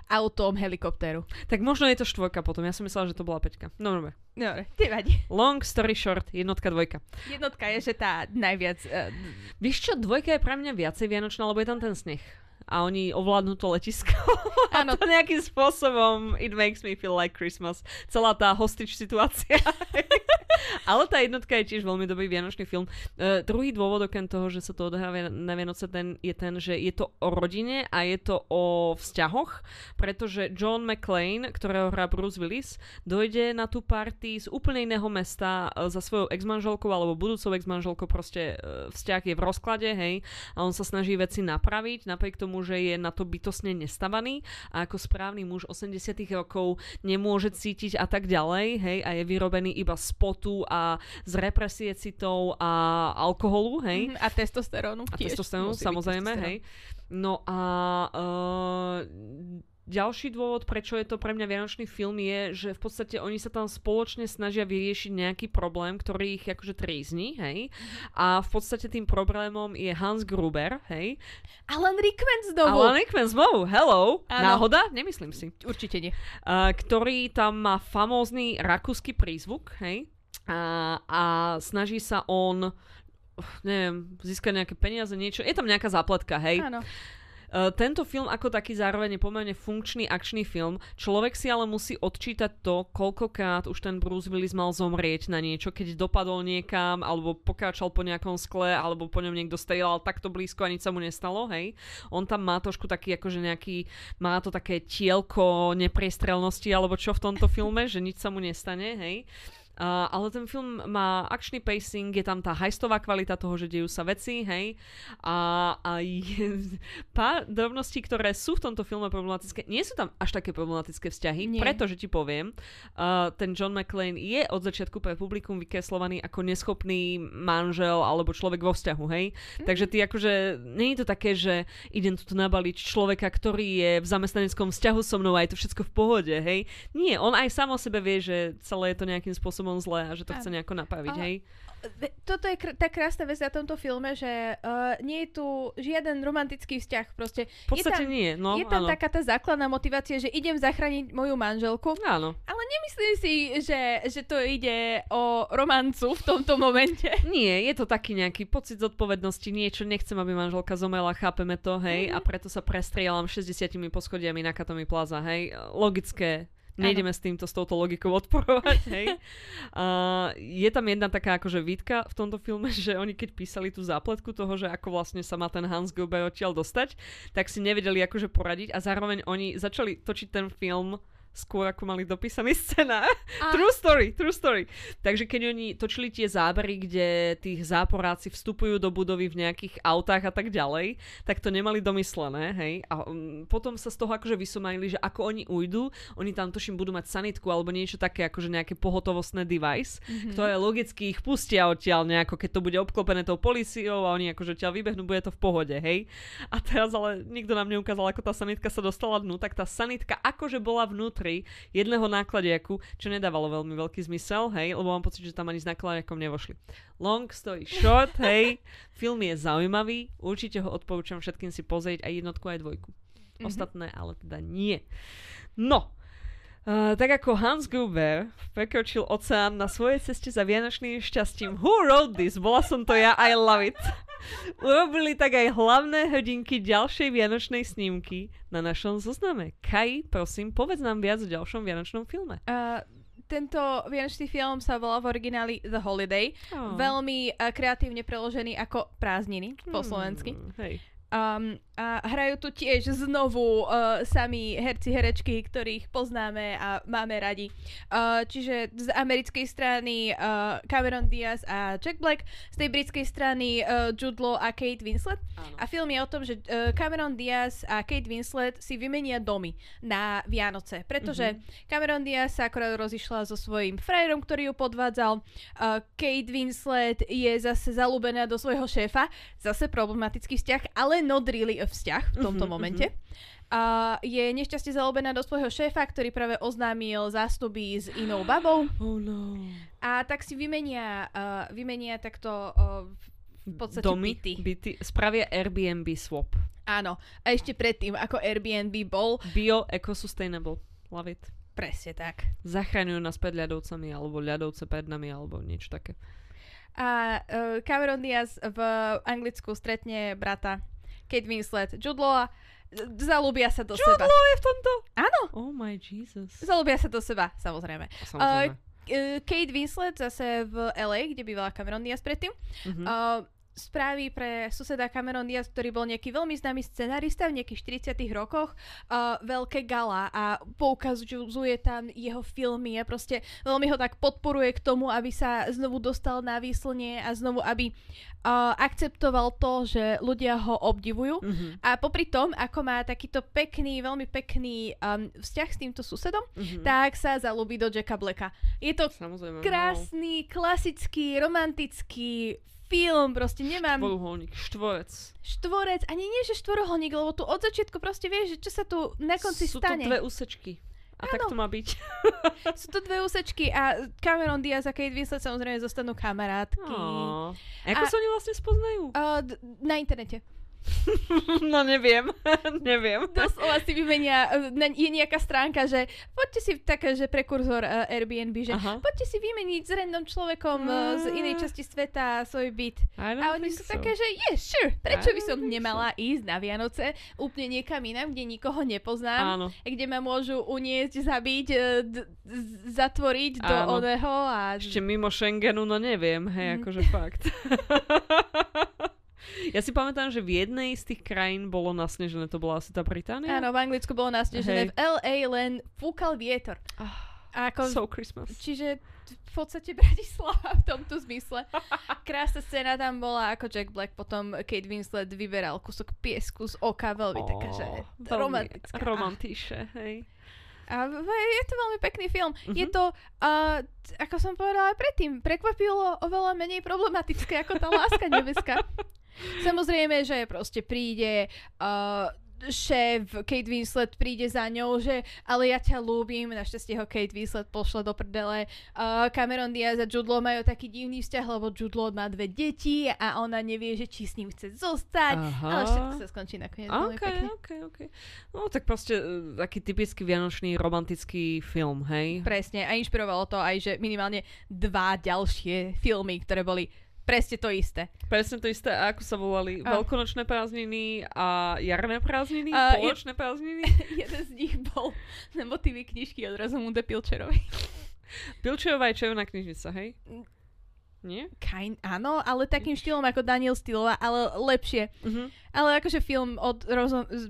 autom helikoptéru. Tak možno je to štvorka potom. Ja som myslela, že to bola peťka. No, dobre. Dobre, nevadí. Long story short, jednotka, dvojka. Jednotka je, že tá najviac... Uh, Vieš čo, dvojka je pre mňa viacej vianočná, lebo je tam ten sneh. A oni ovládnu to letisko. Áno. A to nejakým spôsobom it makes me feel like Christmas. Celá tá hostage situácia. Ale tá jednotka je tiež veľmi dobrý vianočný film. Uh, druhý dôvod okrem toho, že sa to odohráva na Vianoce, ten, je ten, že je to o rodine a je to o vzťahoch, pretože John McClane, ktorého hrá Bruce Willis, dojde na tú party z úplne iného mesta e, za svojou exmanželkou alebo budúcou exmanželkou, proste e, vzťah je v rozklade, hej, a on sa snaží veci napraviť, napriek tomu, že je na to bytostne nestavaný a ako správny muž 80 rokov nemôže cítiť a tak ďalej, hej, a je vyrobený iba z potu a z represie citov a alkoholu, hej. a testosterónu A testosterónu, samozrejme, testosterón. hej. No a uh, ďalší dôvod, prečo je to pre mňa vianočný film je, že v podstate oni sa tam spoločne snažia vyriešiť nejaký problém, ktorý ich akože trízni, hej. A v podstate tým problémom je Hans Gruber, hej. Alan Rickman znovu. Alan Rickman znovu, hello, Áno. náhoda? Nemyslím si. Určite nie. Uh, ktorý tam má famózny rakúsky prízvuk, hej. A, a snaží sa on neviem, získať nejaké peniaze, niečo. Je tam nejaká zápletka, hej. Áno. Uh, tento film ako taký zároveň je pomerne funkčný akčný film. Človek si ale musí odčítať to, koľkokrát už ten Bruce Willis mal zomrieť na niečo, keď dopadol niekam, alebo pokračal po nejakom skle, alebo po ňom niekto strieľal takto blízko a nič sa mu nestalo, hej. On tam má trošku taký, akože nejaký, má to také tielko nepriestrelnosti, alebo čo v tomto filme, že nič sa mu nestane, hej. Uh, ale ten film má akčný pacing, je tam tá hajstová kvalita toho, že dejú sa veci, hej. A, a je pár drobností, ktoré sú v tomto filme problematické, nie sú tam až také problematické vzťahy, Nie. pretože ti poviem, uh, ten John McClane je od začiatku pre publikum vykreslovaný ako neschopný manžel alebo človek vo vzťahu, hej. Mhm. Takže ty akože, nie je to také, že idem tu nabaliť človeka, ktorý je v zamestnaneckom vzťahu so mnou a je to všetko v pohode, hej. Nie, on aj sám o sebe vie, že celé je to nejakým spôsobom spôsobom zlé a že to chce nejako napraviť, hej? Toto je kr- tá krásna vec na tomto filme, že uh, nie je tu žiaden romantický vzťah. Proste V podstate je tam, nie, no je tam áno. taká tá základná motivácia, že idem zachrániť moju manželku, Áno. ale nemyslím si, že, že to ide o romancu v tomto momente. Nie, je to taký nejaký pocit zodpovednosti, niečo, nechcem, aby manželka zomela, chápeme to, hej, Mhm. a preto sa prestrieľam 60 poschodiami na Katomi Plaza, hej, logické, nejdeme s týmto, s touto logikou odporovať, hej. A je tam jedna taká akože výtka v tomto filme, že oni keď písali tú zápletku toho, že ako vlastne sa má ten Hans Gruber odtiaľ dostať, tak si nevedeli akože poradiť a zároveň oni začali točiť ten film skôr ako mali dopísaný scenár. A- True story, true story. Takže keď oni točili tie zábery, kde tých záporáci vstupujú do budovy v nejakých autách a tak ďalej, tak to nemali domyslené, hej. A um, potom sa z toho akože vysumajili, že ako oni ujdu, oni tam tuším budú mať sanitku alebo niečo také, akože nejaké pohotovostné device, Mhm. ktoré logicky ich pustia odtiaľ nejako, keď to bude obklopené tou policiou a oni akože odtiaľ vybehnú, bude to v pohode, hej. A teraz ale nikto nám neukázal, ako tá sanitka sa dostala dnu, tak tá sanitka akože bola vnútri jedného nákladiaku, čo nedávalo veľmi veľký zmysel, hej, lebo mám pocit, že tam ani s nákladiakom nevošli. Long story short, hej, film je zaujímavý, určite ho odporúčam všetkým si pozrieť aj jednotku, aj dvojku. Mhm. Ostatné ale teda nie. No, Uh, tak ako Hans Gruber prekročil oceán na svojej ceste za vianočným šťastím. Who wrote this? Bola som to ja, I love it. Urobili tak aj hlavné hrdinky ďalšej vianočnej snímky na našom zozname. Kai, prosím, povedz nám viac o ďalšom vianočnom filme. Uh, tento vianočný film sa volá v origináli The Holiday. Oh. Veľmi uh, kreatívne preložený ako prázdniny po slovensky. Hmm, hej. Um, a hrajú tu tiež znovu uh, sami herci, herečky, ktorých poznáme a máme radi. Uh, čiže z americkej strany uh, Cameron Diaz a Jack Black, z tej britskej strany uh, Jude Law a Kate Winslet. Áno. A film je o tom, že uh, Cameron Diaz a Kate Winslet si vymenia domy na Vianoce, pretože mm-hmm. Cameron Diaz sa akorát rozišla so svojím frajerom, ktorý ju podvádzal. Uh, Kate Winslet je zase zalúbená do svojho šéfa, zase problematický vzťah, ale not really a vzťah v tomto Mhm, momente. A je nešťastie zalúbená do svojho šéfa, ktorý práve oznámil zástuby s inou babou. Oh no. A tak si vymenia, uh, vymenia takto uh, v podstate Domy, byty. byty. Spravia Airbnb swap. Áno. A ešte predtým, ako Airbnb bol, Bio, eco-sustainable. Love it. presne tak. Zachraňujú nás pred ľadovcami, alebo ľadovce pred nami, alebo niečo také. A uh, Cameron Diaz v Anglicku stretne brata Kate Winslet, Jude Law, zalúbia sa do Jude seba. Law je v tomto? Áno, Oh my Jesus. zalúbia sa do seba, samozrejme. Samozrejme. Uh, Kate Winslet zase v LA, kde bývala Cameron Diaz predtým, Mhm. uh, spraví pre suseda Cameron Diaz, ktorý bol nejaký veľmi známy scenarista v nejakých 40 rokoch, uh, veľké gala a poukazuje tam jeho filmy a proste veľmi ho tak podporuje k tomu, aby sa znovu dostal na výslnie a znovu, aby uh, akceptoval to, že ľudia ho obdivujú. Mhm. A popri tom, ako má takýto pekný, veľmi pekný um, vzťah s týmto susedom, Mhm. tak sa zalúbi do Jacka Blacka. Je to Samozrejme. krásny, klasický, romantický film, proste nemám Štvoruholník, štvorec. štvorec, ani nie, že štvoroholník, lebo tu od začiatku proste vieš, že čo sa tu na konci Sú stane. to dve úsečky. A tak Áno. to má byť. Sú to dve úsečky a Cameron Diaz a Kate Winslet samozrejme zostanú kamarátky. Oh. Ako A- sa oni vlastne spoznajú? Uh, d- na internete. no neviem. neviem. Doslova si vymenia, na, je nejaká stránka, že poďte si taká, že prekurzor uh, Airbnb, že Aha. poďte si vymeniť s random človekom uh, z inej časti sveta svoj byt. A oni sú so. také, že yes, sure, prečo by som nemala ísť na Vianoce úplne niekam inám, kde nikoho nepoznám, Áno. kde ma môžu uniesť, zabiť, e, d- zatvoriť do Áno. oného a... Ešte mimo Schengenu, no neviem, hej, Mhm. akože fakt. ja si pamätám, že v jednej z tých krajín bolo nasnežené, to bola asi tá Británia? Áno, v Anglicku bolo nasnežené, Hej. v LA len fúkal vietor. A ako, So Christmas. Čiže v podstate Bratislava v tomto zmysle. Krásna scéna tam bola, ako Jack Black potom Kate Winslet vyberal kúsok piesku z oka, veľmi taká, že romantická. Romantiše, hej. A je to veľmi pekný film. Mhm. Je to, uh, ako som povedala aj predtým, prekvapilo oveľa menej problematické ako tá láska nebeská. Samozrejme, že proste príde uh, šéf Kate Winslet príde za ňou, že ale ja ťa ľúbim, našťastie ho Kate Winslet pošle do prdele. Uh, Cameron Diaz a Jude Law majú taký divný vzťah, lebo Jude Law má dve deti a ona nevie, že či s ním chce zostať, Aha. ale všetko sa skončí nakoniec OK, pekne. OK, OK. No tak proste uh, taký typický vianočný romantický film, hej? Presne, a inšpirovalo to aj, že minimálne dva ďalšie filmy, ktoré boli presne to isté. Presne to isté, a ako sa volali A- Veľkonočné prázdniny a jarné prázdniny, A je- poločné prázdniny. Jeden z nich bol na motívy knižky od Rosamunde Pilčerovej. Pilčová je červená knižnica, hej? Nie? Kind, áno, ale takým štýlom ako Daniel Stylová, ale lepšie. Mhm. Ale akože film od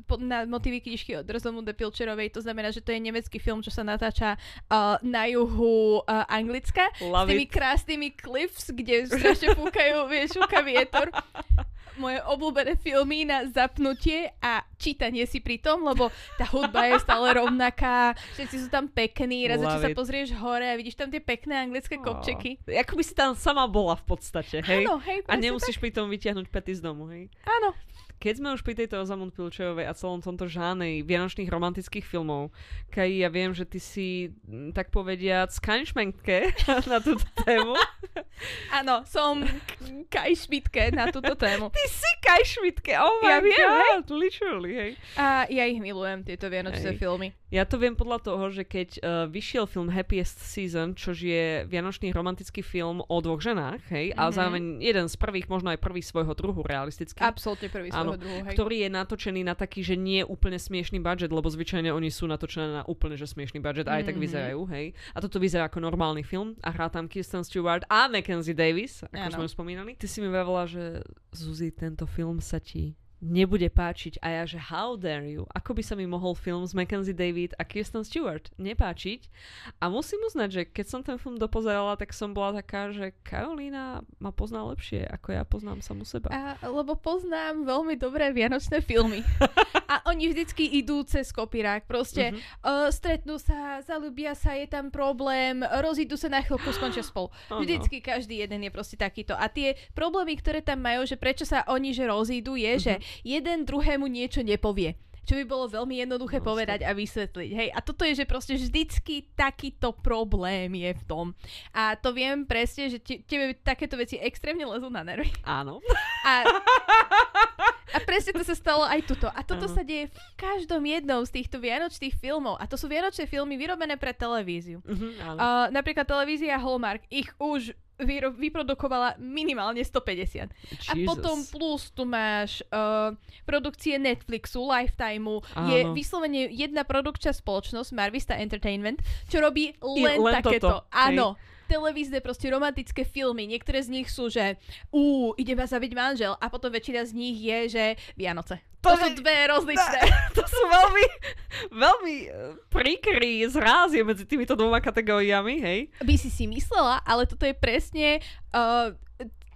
po- na motívy knižky od Rosamunde Pilčerovej, to znamená, že to je nemecký film, čo sa natáča uh, na juhu uh, Anglicka. Love s tými it. krásnymi cliffs, kde strašne fúkajú, vieš, fúka vietor. Moje obľúbené filmy na zapnutie a čítanie si pri tom, lebo tá hudba je stále rovnaká, všetci sú tam pekní, raz sa pozrieš hore a vidíš tam tie pekné anglické kopčeky. Ó, Ako by si tam sama bola v podstate, hej? Áno, hej, a nemusíš pri tom vytiahnuť pety z domu, hej? tak. Áno, Keď sme už pri tejto Ozamund Pilčejovej a celom tomto žánri vianočných romantických filmov, Kaj, ja viem, že ty si, mm, tak povediať, skanšmentke na túto tému. áno, som Kaj Šmitke na túto tému. Ty si Kaj Šmitke, oh my Ja viem, god, literally, hej. A ja ich milujem, tieto vianočné Hej. filmy. Ja to viem podľa toho, že keď uh, vyšiel film Happiest Season, čo je vianočný romantický film o dvoch ženách, hej, a Mhm. zároveň jeden z prvých, možno aj prvý svojho druhu realisticky, Absolútne prvý Áno, druhu, hej. ktorý je natočený na taký, že nie úplne smiešný budget, lebo zvyčajne oni sú natočené na úplne že smiešný budget a aj tak Mhm. vyzerajú, hej. A toto vyzerá ako normálny film a hrá tam Kirsten Stewart a Mackenzie Davis, ako Áno. sme už spomínali. Ty si mi vravela, že Zuzi, tento film sa ti nebude páčiť a ja, že how dare you? Ako by sa mi mohol film s Mackenzie David a Kirsten Stewart nepáčiť? A musím uznať, že keď som ten film dopozerala, tak som bola taká, že Karolína ma pozná lepšie, ako ja poznám samú seba. A, lebo poznám veľmi dobré vianočné filmy. a oni vždycky idú cez kopírák. Proste Mhm. uh, stretnú sa, zalúbia sa, je tam problém, rozídu sa na chvíľku, skončia spolu. Vždycky každý jeden je proste takýto. A tie problémy, ktoré tam majú, že prečo sa oni že rozídu, je, že Mhm. Jeden druhému niečo nepovie. Čo by bolo veľmi jednoduché No, povedať a vysvetliť. Hej, a toto je, že proste vždycky takýto problém je v tom. A to viem presne, že te, tebe takéto veci extrémne lezú na nervy. Áno. A, a presne to sa stalo aj tuto. A toto Áno. sa deje v každom jednom z týchto vianočných filmov. A to sú vianočné filmy vyrobené pre televíziu. Mhm, áno. Uh, napríklad televízia Hallmark ich už vyro- vyprodukovala minimálne 150. A Jesus. potom plus tu máš uh, produkcie Netflixu, Lifetimeu. Je vyslovene jedna produkčná spoločnosť, Marvista Entertainment, čo robí len, len takéto. toto, Áno. Televízne proste romantické filmy. Niektoré z nich sú, že ú, ide ma zabiť manžel a potom väčšina z nich je, že Vianoce. To, To sú je- dve rozličné. to sú veľmi, veľmi eh, príkrý zráz je medzi týmito dvoma kategóriami, hej? By si si myslela, ale toto je presne uh,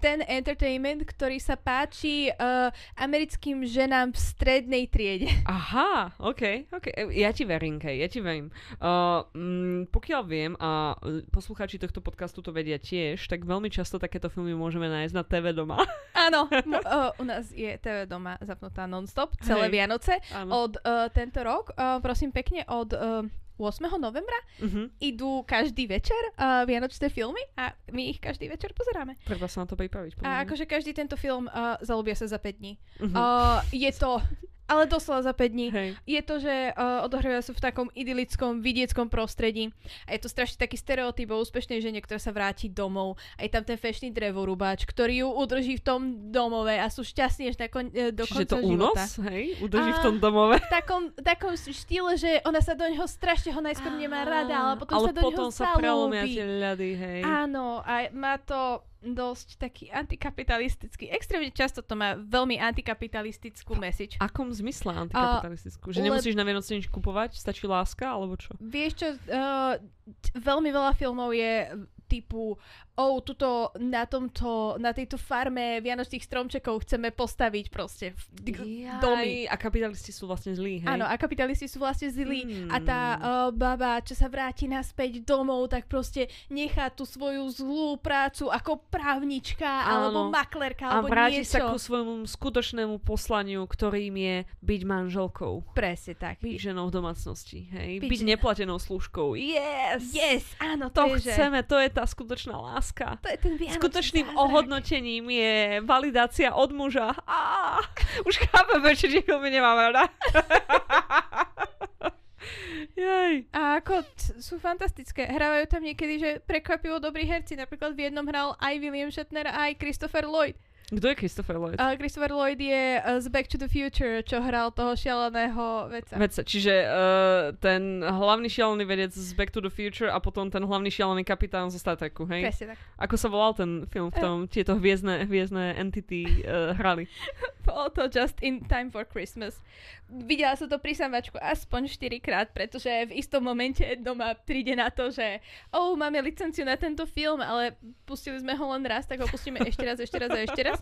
ten entertainment, ktorý sa páči uh, americkým ženám v strednej triede. Aha, ok, ok. Ja ti verím, Kej, ja ti verím. Uh, mm, pokiaľ viem, a eh, poslucháči tohto podcastu to vedia tiež, tak veľmi často takéto filmy môžeme nájsť na TV doma. Áno, m- uh, u nás je TV doma zapnutá non-stop celé Hej. Vianoce. Áno. Od uh, tento rok, uh, prosím pekne, od uh, 8. novembra Uh-huh. idú každý večer uh, vianočné filmy a my ich každý večer pozeráme. Treba sa na to pripraviť. A akože každý tento film uh, zalúbia sa za 5 dní. Mhm. Uh, je to, ale doslova za 5 dní. Hej. Je to, že uh, odohráva sa v takom idylickom, vidieckom prostredí a je to strašne taký stereotyp o úspešnej žene, ktorá sa vráti domov a je tam ten fešný drevorubáč, ktorý ju udrží v tom domove a sú šťastní až na kon- e, do Čiže konca to života. únos, hej? Udrží v A- tom domove. V takom, takom štýle, že ona sa do neho strašne ho najskôr nemá rada, ale potom ale sa do potom neho sa zalúbi. Áno, a má to dosť taký antikapitalistický. Extrémne často to má veľmi antikapitalistickú message. V akom zmysle antikapitalistickú? Že nemusíš na Vianoce nič kupovať? Stačí láska, alebo čo? Vieš čo, uh, veľmi veľa filmov je typu, oh, tuto na tomto, na tejto farme vianočných stromčekov chceme postaviť proste v- domy. A kapitalisti sú vlastne zlí, hej? Áno, a kapitalisti sú vlastne zlí. Hmm. A tá uh, baba, čo sa vráti naspäť domov, tak proste nechá tú svoju zlú prácu ako právnička, alebo Áno. maklerka, A alebo vráti niečo. sa ku svojmu skutočnému poslaniu, ktorým je byť manželkou. Presne tak. Byť ženou v domácnosti, hej? Byť Byť, neplatenou slúžkou. Yes! Yes, áno, to, To je, že- chceme, to je tá skutočná láska. To je ten Skutočným zázrak. ohodnotením je validácia od muža. Á, už chápeme, že filmy nemáme, ne? Jej. A ako t- sú fantastické. Hrávajú tam niekedy, že prekvapivo dobrí herci. Napríklad v jednom hral aj William Shatner, aj Christopher Lloyd. Kto je Christopher Lloyd? A Christopher Lloyd je uh, z Back to the Future, čo hral toho šialeného veca. Vedca. Čiže uh, ten hlavný šialený vedec z Back to the Future a potom ten hlavný šialený kapitán zo Star Treku, hej? Presne tak. Ako sa volal ten film, v tom tieto hviezdne, hviezdne entity uh, hrali? Bolo to Just in Time for Christmas. Videla som to pri samačku aspoň 4 krát, pretože v istom momente doma príde na to, že oh, máme licenciu na tento film, ale pustili sme ho len raz, tak ho pustíme ešte raz, ešte raz a ešte raz.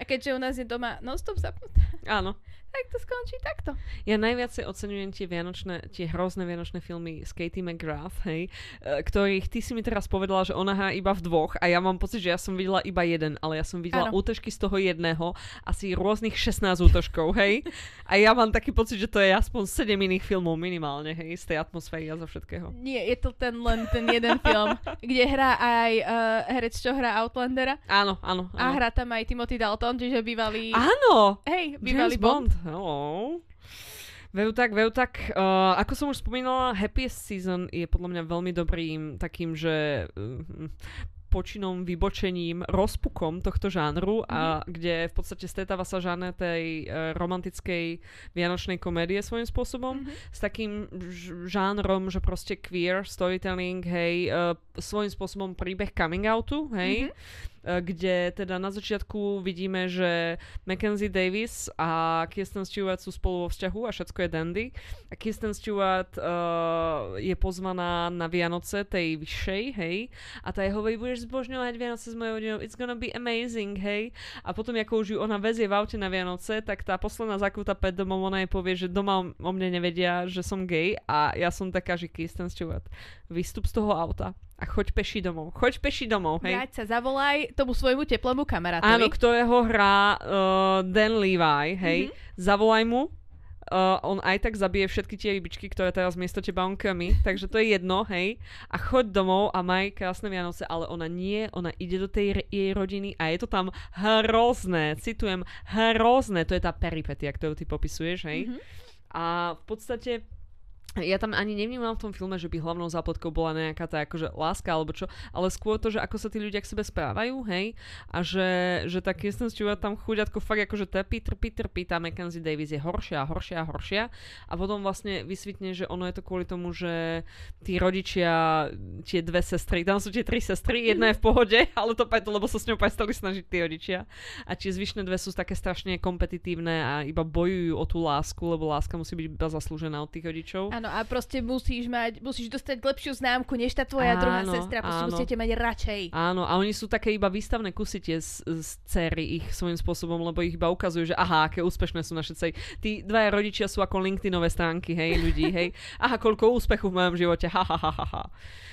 A keďže u nás je doma non-stop zapnutá, Áno. tak to skončí takto. Ja najviacej oceňujem tie vianočné, tie hrozné vianočné filmy s Katie McGrath, hej, e, ktorých ty si mi teraz povedala, že ona hrá iba v dvoch a ja mám pocit, že ja som videla iba jeden, ale ja som videla Áno. útržky z toho jedného, asi rôznych 16 útržkov, hej. A ja mám taký pocit, že to je aspoň 7 iných filmov minimálne, hej, z tej atmosféry a zo všetkého. Nie, je to ten len ten jeden film, kde hrá aj uh, herec, čo hrá Outlandera Áno, áno, a áno. hrá tam aj Timothy Dalton, čiže bývalý... Áno! Hej, bývalý James Bond. Bond. Hello. Vejú tak, vejú tak. Uh, ako som už spomínala, Happiest Season je podľa mňa veľmi dobrým takým, že uh, počinom, vybočením, rozpukom tohto žánru a kde v podstate stretáva sa žáner tej uh, romantickej vianočnej komédie svojím spôsobom Mhm. s takým ž- žánrom, že proste queer storytelling, hej, uh, svojím spôsobom príbeh coming outu, hej, Mhm. Uh, kde teda na začiatku vidíme, že Mackenzie Davis a Kirsten Stewart sú spolu vo vzťahu a všetko je dandy. A Kirsten Stewart uh, je pozvaná na Vianoce tej vyššej, hej, a tá je hovorí, budeš zbožňovať Vianoce s mojou rodinou, it's gonna be amazing, hej. A potom, ako už ju ona vezie v aute na Vianoce, tak tá posledná zakúta pred domom, ona jej povie, že doma o mne nevedia, že som gay a ja som taká, že Kirsten Stewart, vystup z toho auta a choď peši domov. Choď peši domov, hej. Vráť sa, zavolaj tomu svojmu teplému kamarátovi. Áno, ktorého hrá uh, Dan Levi, hej. Mm-hmm. Zavolaj mu, uh, on aj tak zabije všetky tie rybičky, ktoré teraz miesto teba on krmi, takže to je jedno, hej. A choď domov a maj krásne Vianoce, ale ona nie, ona ide do tej re- jej rodiny a je to tam hrozné, citujem, hrozné, to je tá peripetia, ktorú ty popisuješ, hej. Mhm. A v podstate ja tam ani nevnímam v tom filme, že by hlavnou zápletkou bola nejaká tá akože láska alebo čo, ale skôr to, že ako sa tí ľudia k sebe správajú, hej, a že, že tá Kristen Stewart tam chuďatko fakt akože trpí, trpí, trpí, tá Mackenzie Davis je horšia a horšia a horšia. A potom vlastne vysvetne, že ono je to kvôli tomu, že tí rodičia, tie dve sestry, tam sú tie tri sestry, jedna je v pohode, ale to preto, lebo sa s ňou prestali snažiť tí rodičia. A tie zvyšné dve sú také strašne kompetitívne a iba bojujú o tú lásku, lebo láska musí byť iba zaslúžená od tých rodičov. Áno, a proste musíš mať, musíš dostať lepšiu známku, než tá tvoja Áno, druhá sestra, proste áno. musíte mať radšej. Áno, a oni sú také iba výstavné kusy tie z, z céry ich svojím spôsobom, lebo ich iba ukazujú, že aha, aké úspešné sú naše céry. Tí dvaja rodičia sú ako LinkedInové stránky, hej, ľudí, hej. Aha, koľko úspechu v mojom živote, ha, ha, ha, ha, ha.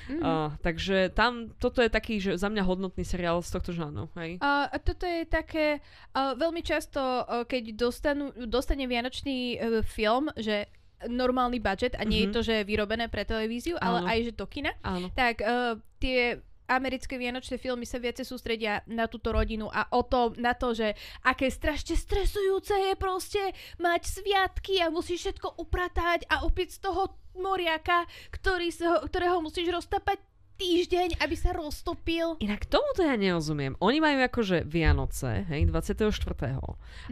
Mhm. Uh, takže tam, toto je taký, že za mňa hodnotný seriál z tohto žánru, hej. A toto je také, uh, veľmi často, uh, keď dostanú, dostane vianočný uh, film, že normálny budget a nie Mhm. je to, že je vyrobené pre televíziu, ale Áno. aj že do kina, Áno. tak uh, tie americké vianočné filmy sa viacej sústredia na túto rodinu a o to, na to, že aké strašne stresujúce je proste mať sviatky a musíš všetko upratať a opiť z toho moriaka, ktorý sa, ho- ktorého musíš roztapať týždeň, aby sa roztopil. Inak tomuto ja nerozumiem. Oni majú akože Vianoce, hej, 24.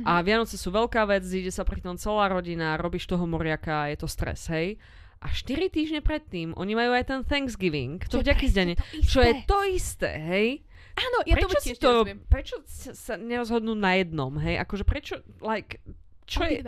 A Vianoce sú veľká vec, ide sa pri tom celá rodina, robíš toho moriaka, je to stres, hej. A 4 týždne predtým oni majú aj ten Thanksgiving, to vďaky to isté. čo je to isté, hej. Áno, ja prečo to si to, prečo sa nerozhodnú na jednom, hej? Akože prečo, like, čo je,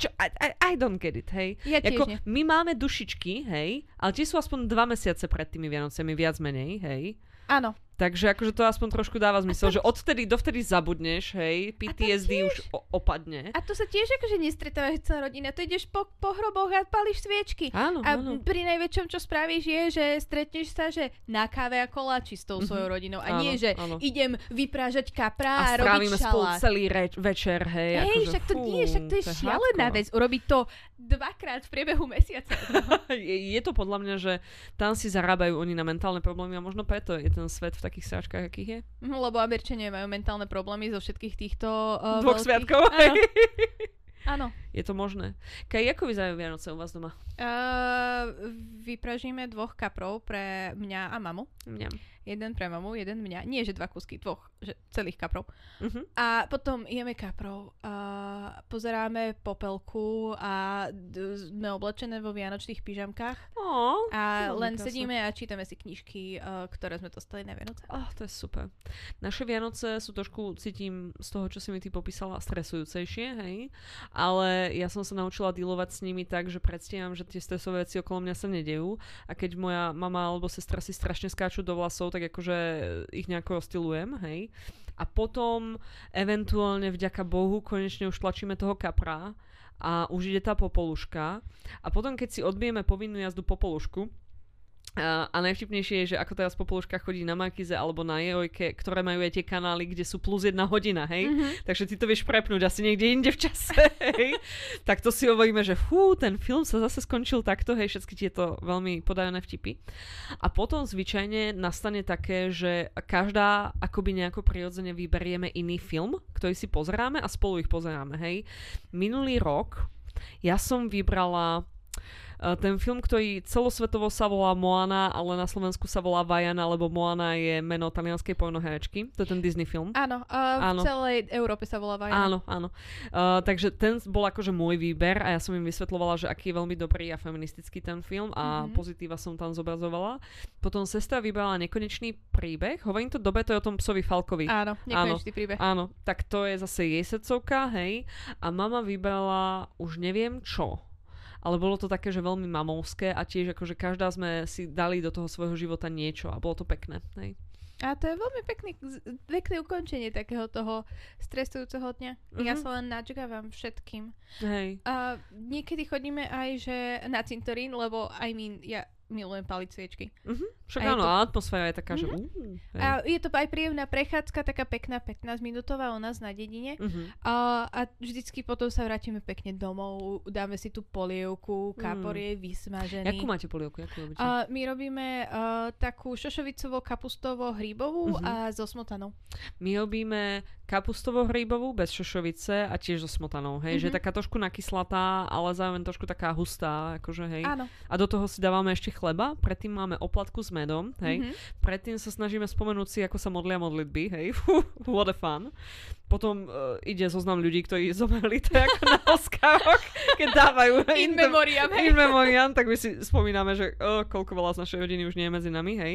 čo, I, I, I don't get it, hej. Ja tiež Jako, nie. my máme dušičky, hej, ale tie sú aspoň dva mesiace pred tými Vianocemi, viac menej, hej. Áno. Takže akože to aspoň trošku dáva zmysel, že odvtedy dovtedy zabudneš, hej, PTSD už o- opadne. A to sa tiež akože nestretávaš celá rodina. To ideš po, po hroboch a palíš sviečky. Áno, A áno. pri najväčšom, čo spravíš, je, že stretneš sa, že na káve a koláči s tou svojou rodinou. A Mhm. Áno, nie, že áno. idem vyprážať kapra A a, robiť strávime spolu šalát. celý reč, večer, hej. Hej, akože, však to fú, nie, však to je šialená hardcore. vec. Urobiť to dvakrát v priebehu mesiaca. je, je to podľa mňa, že tam si zarábajú oni na mentálne problémy a možno preto je ten svet v takých sáčkach, akých je. Mhm, Lebo Američania majú mentálne problémy zo všetkých týchto uh, Dvoch veľkých- sviatkov. Áno, áno. Je to možné. Kaj, ako vyzerajú Vianoce u vás doma? Uh, vypražíme dvoch kaprov pre mňa a mamu. Mňam. Jeden pre mamu, jeden mňa. Nie, že dva kusky, dvoch, že celých kaprov. Uh-huh. A potom jeme kaprov, a pozeráme popelku a sme oblečené vo vianočných pyžamkách Oh, a len krásne. sedíme a čítame si knižky, uh, ktoré sme dostali na Vianoce. Oh, to je super. Naše Vianoce sú trošku, cítim z toho, čo si mi ty popísala, stresujúcejšie, hej? Ale ja som sa naučila dealovať s nimi tak, že predstieram, že tie stresové veci okolo mňa sa nedejú a keď moja mama alebo sestra si strašne skáču do vlasov, tak akože ich nejako rozstylujem, hej? A potom eventuálne vďaka Bohu konečne už tlačíme toho kapra a už ide tá popoluška a potom keď si odbijeme povinnú jazdu popolušku, a, a najvtipnejšie je, že ako teraz po položkách chodí na Markize alebo na Jojke, ktoré majú aj tie kanály, kde sú plus jedna hodina, hej? Mhm. Takže ty to vieš prepnúť asi niekde inde v čase, hej? tak to si hovoríme, že fú, ten film sa zase skončil takto, hej, všetky tieto veľmi podajané vtipy. A potom zvyčajne nastane také, že každá akoby nejako prirodzene vyberieme iný film, ktorý si pozeráme a spolu ich pozeráme, hej? Minulý rok ja som vybrala ten film, ktorý celosvetovo sa volá Moana, ale na Slovensku sa volá Vajana, lebo Moana je meno talianskej pornoherečky. To je ten Disney film. Áno, uh, Áno. v celej Európe sa volá Vajana. Áno, áno. Uh, takže ten bol akože môj výber a ja som im vysvetlovala, že aký je veľmi dobrý a feministický ten film a Mhm. pozitíva som tam zobrazovala. Potom sestra vybrala nekonečný príbeh. Hovorím to dobre, to je o tom psovi Falkovi. Áno, nekonečný príbeh. Áno, tak to je zase jej srdcovka, hej. A mama vybrala už neviem čo. Ale bolo to také, že veľmi mamovské a tiež akože každá sme si dali do toho svojho života niečo a bolo to pekné, hej. A to je veľmi pekný, pekné ukončenie takého toho stresujúceho dňa. Ja Mhm. sa len nadžgávam všetkým. Hej. A niekedy chodíme aj že na cintorín, lebo I mean, ja milujem paliť sviečky. Mhm. Však áno, to- atmosféra je taká, že... Uh. A je to aj príjemná prechádzka, taká pekná 15-minútová u nás na dedine. Mhm. A, a vždycky potom sa vrátime pekne domov, dáme si tú polievku, kápor je vysmažený. Jakú máte polievku? Jakú robíte? A my robíme uh, takú šošovicovo kapustovo hríbovú Mhm. a so smotanou. My robíme kapustovo-hríbovú bez šošovice a tiež so smotanou, hej, že je Mhm. taká trošku nakyslatá, ale zároveň trošku taká hustá, akože hej. Áno. A do toho si dávame ešte chleba, predtým máme oplatku s medom, hej. Mhm. Predtým sa snažíme spomenúť si, ako sa modlia modlitby, hej. What a fun. Potom uh, ide zoznam ľudí, ktorí zomreli, to je ako na Oscaroch, keď dávajú In memoriam, hej. In memoriam, tak my si spomíname, že oh, koľko veľa z našej rodiny už nie je medzi nami, hej.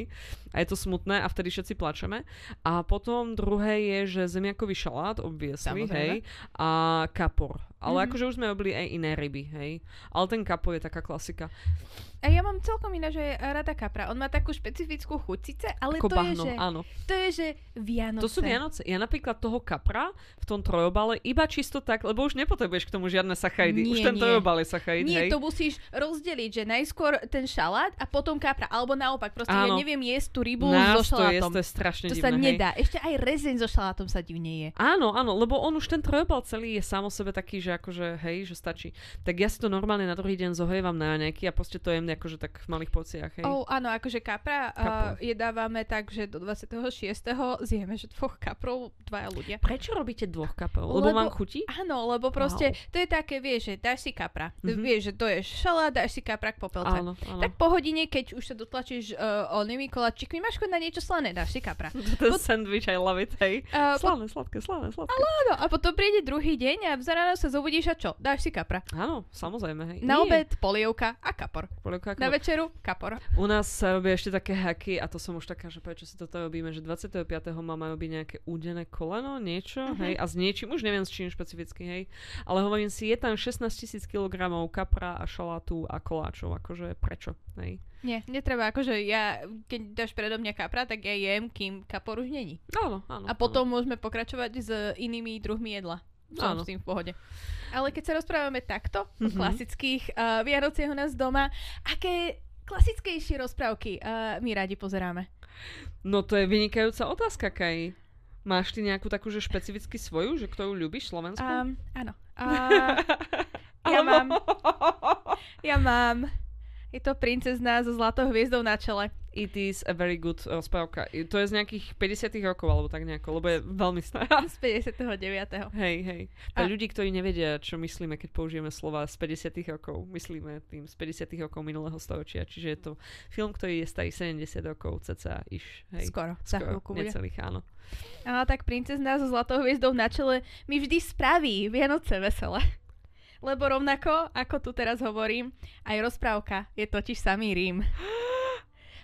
A je to smutné a vtedy všetci plačeme. A potom druhé je, že zemiakový šalát, obviesli, hej. A kapor. Ale Mhm. akože už sme robili aj iné ryby, hej. Ale ten kapor je taká klasika. A ja mám celkom ináč aj rada kapra. On má takú špecifickú chuť síce, ale Ako to bahno, je, že, áno. to je, že Vianoce. To sú Vianoce. Ja napríklad toho kapra v tom trojobale iba čisto tak, lebo už nepotrebuješ k tomu žiadne sacharidy. už Nie, ten nie. trojobal je sacharid, Nie, hej. to musíš rozdeliť, že najskôr ten šalát a potom kapra. Alebo naopak, proste ja Áno. neviem jesť tú rybu Nás so to je, šalátom. to je strašne to divné, sa hej. nedá. Ešte aj rezeň so šalátom sa divne je. Áno, áno, lebo on už ten trojobal celý je sám o sebe taký, že akože hej, že stačí. Tak ja si to normálne na druhý deň zohrievam na raňajky a proste to jem akože tak v malých porciách, hej. Oh, áno, akože kapra Kapra. uh, jedávame tak, že do 26. zjeme, že dvoch kaprov dvaja ľudia. Prečo robíte dvoch kapov? Lebo, Lebo- vám chutí? Áno, lebo proste to je také, vieš, že dáš si kapra. Mhm. Vieš, že to je šalát, dáš si kapra k popelce. Áno, áno. Tak po hodine, keď už sa dotlačíš uh, onými koláčikmi, máš chuť na niečo slané, dáš si kapra. Ten sandwich, I love it, hej. Uh, po, Slané, sladké, slané, sladké. áno, a potom príde druhý deň a v sa zobudíš a čo? Dáš si kapra. Áno, samozrejme. Hej. Na Nie. obed polievka a kapor. Polievka Na ako- večeru kapor. U nás sa robia ešte také hacky a to som už taká, že prečo si toto robíme, že 25. má majú byť nejaké údené koleno, niečo, Mhm. hej, a s niečím, už neviem s čím špecificky, hej, ale hovorím si, je tam 16 tisíc kg kapra a šalátu a koláčov, akože prečo, hej. Nie, netreba, akože ja, keď dáš predo mňa kapra, tak ja jem, kým kapor už není. Áno, áno. A potom môžeme pokračovať s inými druhmi jedla. Som Áno. s tým v pohode. Ale keď sa rozprávame takto, o Mhm. klasických uh, Vianociach u nás doma, aké klasickejšie rozprávky uh, my radi pozeráme? No to je vynikajúca otázka, Kaj. Máš ty nejakú takú, že špecificky svoju, že ktorú ľubíš Slovensku? Um, áno. Uh, ja mám, ja mám. Je to princezná so zlatou hviezdou na čele. It is a very good rozprávka. I- To je z nejakých 50 rokov, alebo tak nejako, lebo je veľmi stará. Z 59. Hej, hej. Pre A- ľudí, ktorí nevedia, čo myslíme, keď použijeme slova z 50 rokov, myslíme tým z 50 rokov minulého storočia. Čiže je to film, ktorý je starý 70 rokov, cca iš. Hej. Skoro, za chvíľku bude. necelých, áno. A tak princezná so zlatou hviezdou na čele mi vždy spraví Vianoce vesele. Lebo rovnako, ako tu teraz hovorím, aj rozprávka je totiž samý Rím.